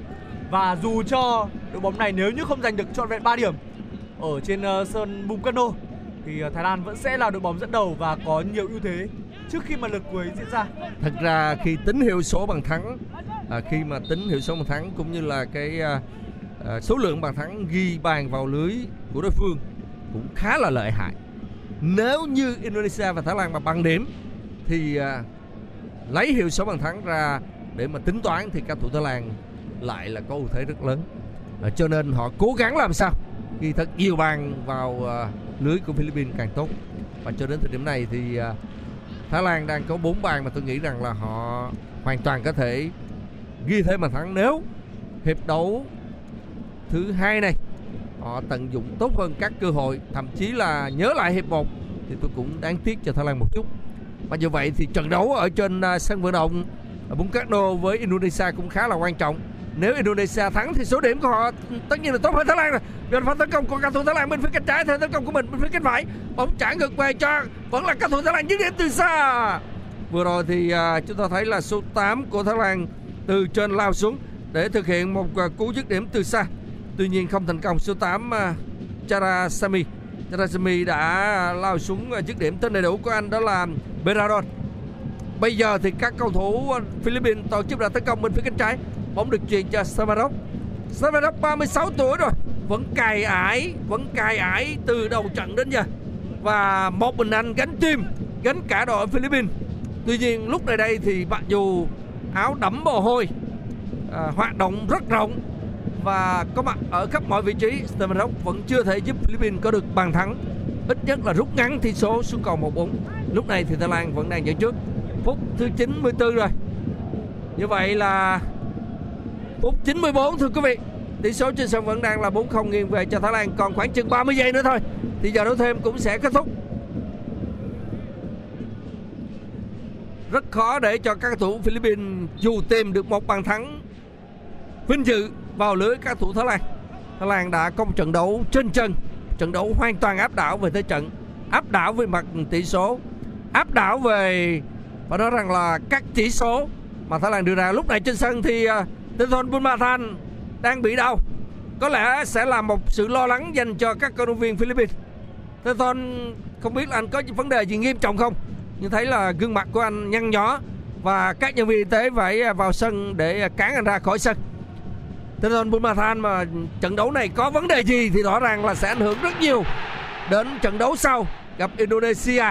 Và dù cho đội bóng này nếu như không giành được trọn vẹn 3 điểm Ở trên uh, sân Bung Karno Thì ờ, Thái Lan vẫn sẽ là đội bóng dẫn đầu và có nhiều ưu thế trước khi mà lượt cuối diễn ra. Thật ra khi tính hiệu số bàn thắng à, khi mà tính hiệu số bàn thắng cũng như là cái à, số lượng bàn thắng ghi bàn vào lưới của đối phương cũng khá là lợi hại. Nếu như Indonesia và Thái Lan mà bằng điểm thì à, lấy hiệu số bàn thắng ra để mà tính toán thì các thủ Thái Lan lại là có ưu thế rất lớn. À, cho nên họ cố gắng làm sao ghi thật nhiều bàn vào à, lưới của Philippines càng tốt. Và cho đến thời điểm này thì à, Thái Lan đang có 4 bàn mà tôi nghĩ rằng là họ hoàn toàn có thể ghi thêm bàn thắng. Nếu hiệp đấu thứ hai này họ tận dụng tốt hơn các cơ hội thậm chí là nhớ lại hiệp 1 thì tôi cũng đáng tiếc cho Thái Lan một chút. Mà như vậy thì trận đấu ở trên sân vận động Bung Karno với Indonesia cũng khá là quan trọng nếu Indonesia thắng thì số điểm của họ tất nhiên là tốt hơn Thái Lan rồi. Giờ pha tấn công của cầu thủ Thái Lan bên phía cánh trái theo tấn công của mình bên phía cánh phải. Bóng trả ngược về cho vẫn là cầu thủ Thái Lan dứt điểm từ xa. Vừa rồi thì à, chúng ta thấy là số 8 của Thái Lan từ trên lao xuống để thực hiện một à, cú dứt điểm từ xa. Tuy nhiên không thành công số 8 à, Charasami. Charasami đã lao xuống à, dứt điểm tên đầy đủ của anh đó là Beradon. Bây giờ thì các cầu thủ Philippines tổ chức ra tấn công bên phía cánh trái bóng được chuyền cho Samarok Samarok 36 tuổi rồi. Vẫn cài ải vẫn cài ải từ đầu trận đến giờ. Và một mình anh gánh tim gánh cả đội Philippines. Tuy nhiên lúc này đây thì mặc dù áo đẫm mồ hôi à, hoạt động rất rộng và có mặt ở khắp mọi vị trí Samarok vẫn chưa thể giúp Philippines có được bàn thắng. Ít nhất là rút ngắn tỷ số xuống còn 1-4 lúc này thì Thái Lan vẫn đang dẫn trước. Phút thứ 94 rồi. Như vậy là phút 94 thưa quý vị. Tỷ số trên sân vẫn đang là 4-0 nghiêng về cho Thái Lan. Còn khoảng chừng 30 giây nữa thôi, thì giờ đấu thêm cũng sẽ kết thúc. Rất khó để cho các cầu thủ Philippines dù tìm được một bàn thắng vinh dự vào lưới các thủ Thái Lan. Thái Lan đã có một trận đấu trên chân, trận đấu hoàn toàn áp đảo về thế trận, áp đảo về mặt tỷ số, áp đảo về, và nói rằng là các chỉ số mà Thái Lan đưa ra. Lúc này trên sân thì à, uh, Tinh thần Bunmathan đang bị đau. Có lẽ sẽ là một sự lo lắng dành cho các cầu động viên Philippines. Tinh thần không biết là anh có vấn đề gì nghiêm trọng không? Nhưng thấy là gương mặt của anh nhăn nhó và các nhân viên y tế phải vào sân để cán anh ra khỏi sân. Tinh thần Bunmathan mà trận đấu này có vấn đề gì thì rõ ràng là sẽ ảnh hưởng rất nhiều đến trận đấu sau gặp Indonesia.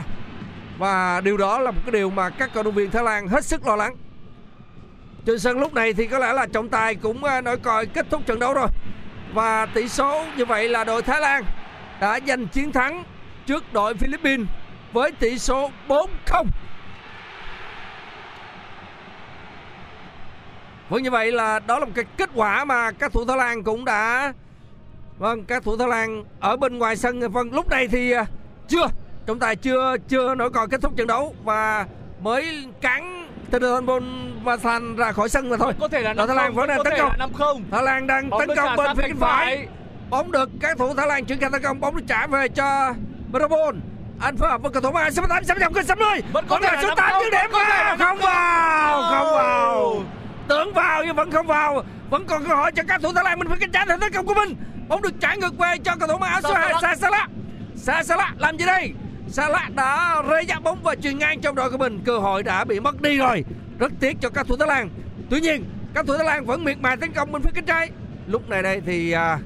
Và điều đó là một cái điều mà các cầu động viên Thái Lan hết sức lo lắng trên sân lúc này thì có lẽ là trọng tài cũng ờ, nói còi kết thúc trận đấu rồi. Và tỷ số như vậy là đội Thái Lan đã giành chiến thắng trước đội Philippines với tỷ số 4-0 Vâng như vậy là đó là một cái kết quả mà các thủ Thái Lan cũng đã Vâng các thủ Thái Lan ở bên ngoài sân. Vâng lúc này thì ờ, chưa, trọng tài chưa chưa nổi còi kết thúc trận đấu và mới cán Tedon và Than ra khỏi sân mà thôi. Có thể là Thái Lan vẫn đang tấn công. năm không. Thái Lan đang tấn công bên phía cánh phải. Bóng được các thủ Thái Lan chuyển khai tấn công, bóng được trả về cho Brabon. Anh phối hợp với cầu thủ mang số 8 sắp nhập kênh 60. Vẫn có thể số 8 dứt điểm vào, không vào, không vào. Tưởng vào nhưng vẫn không vào. Vẫn còn cơ hội cho các thủ Thái Lan bên phía cánh trái tấn công của mình. Bóng được trả ngược về cho cầu thủ mang áo số 2 Sasala. Sasala làm gì đây? Salah đã rơi giáp bóng và truyền ngang trong đội của mình cơ hội đã bị mất đi rồi rất tiếc cho các thủ Thái Lan. Tuy nhiên các thủ Thái Lan vẫn miệt mài tấn công bên phía cánh trái. Lúc này đây thì à,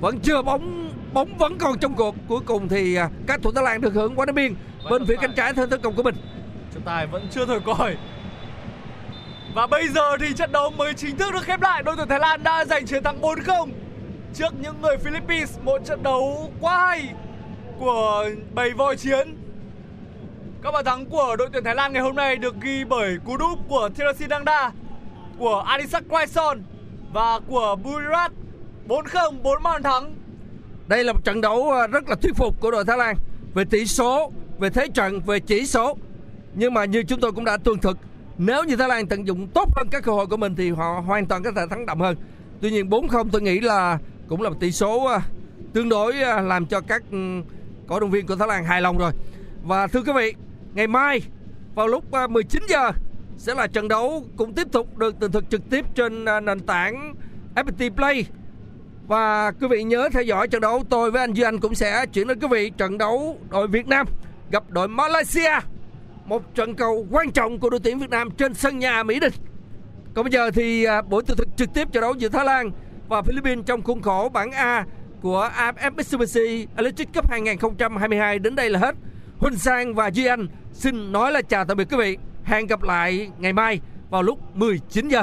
vẫn chưa bóng bóng vẫn còn trong cuộc. Cuối cùng thì à, các thủ Thái Lan được hưởng quả đá biên bên phía cánh trái theo tấn công của mình. Trọng tài vẫn chưa thổi còi. Và bây giờ thì trận đấu mới chính thức được khép lại. Đội tuyển Thái Lan đã giành chiến thắng 4-0 trước những người Philippines. Một trận đấu quá hay của bầy voi chiến các bàn thắng của đội tuyển Thái Lan ngày hôm nay được ghi bởi cú đúp của Thirasin Dangda, của Adisak Quaison và của Burirat 4-0, 4 bàn thắng. Đây là một trận đấu à, rất là thuyết phục của đội Thái Lan về tỷ số, về thế trận, về chỉ số. Nhưng mà như chúng tôi cũng đã tường thực, nếu như Thái Lan tận dụng tốt hơn các cơ hội của mình thì họ hoàn toàn có thể thắng đậm hơn. Tuy nhiên 4-0 tôi nghĩ là cũng là một tỷ số à, tương đối à, làm cho các ừ, cổ động viên của Thái Lan hài lòng rồi. Và thưa quý vị, ngày mai, vào lúc à, 19 giờ, sẽ là trận đấu cũng tiếp tục được tường thuật trực tiếp trên à, nền tảng FPT Play. Và quý vị nhớ theo dõi trận đấu, tôi với anh Duy Anh cũng sẽ chuyển đến quý vị trận đấu đội Việt Nam gặp đội Malaysia một trận cầu quan trọng của đội tuyển Việt Nam trên sân nhà Mỹ Đình. Còn bây giờ thì à, buổi tường thuật trực tiếp trận đấu giữa Thái Lan và Philippines trong khuôn khổ bảng A của AFF Mitsubishi Electric Cup 2022 đến đây là hết. Huỳnh Sang và Duy Anh xin nói là chào tạm biệt quý vị. Hẹn gặp lại ngày mai vào lúc 19 giờ.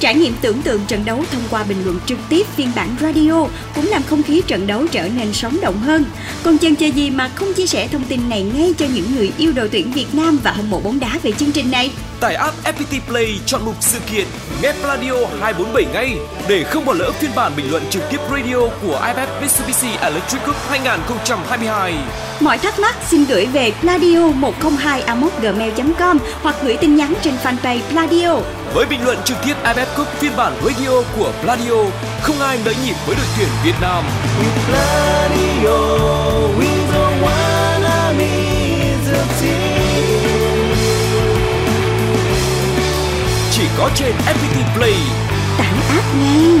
Trải nghiệm tưởng tượng trận đấu thông qua bình luận trực tiếp phiên bản radio cũng làm không khí trận đấu trở nên sống động hơn. Còn chần chờ gì mà không chia sẻ thông tin này ngay cho những người yêu đội tuyển Việt Nam và hâm mộ bóng đá về chương trình này? Tải app FPT Play chọn mục sự kiện Nghe Pladio 247 ngay để không bỏ lỡ phiên bản bình luận trực tiếp radio của AFF Mitsubishi Electric Cup 2022. Mọi thắc mắc xin gửi về pladio 102 gmail com hoặc gửi tin nhắn trên fanpage Pladio. Với bình luận trực tiếp AFF Cup phiên bản radio của Pladio, không ai nỡ nhịp với đội tuyển Việt Nam. Bloody we don't wanna meet the team. Chỉ có trên FPT Play. Tải app ngay.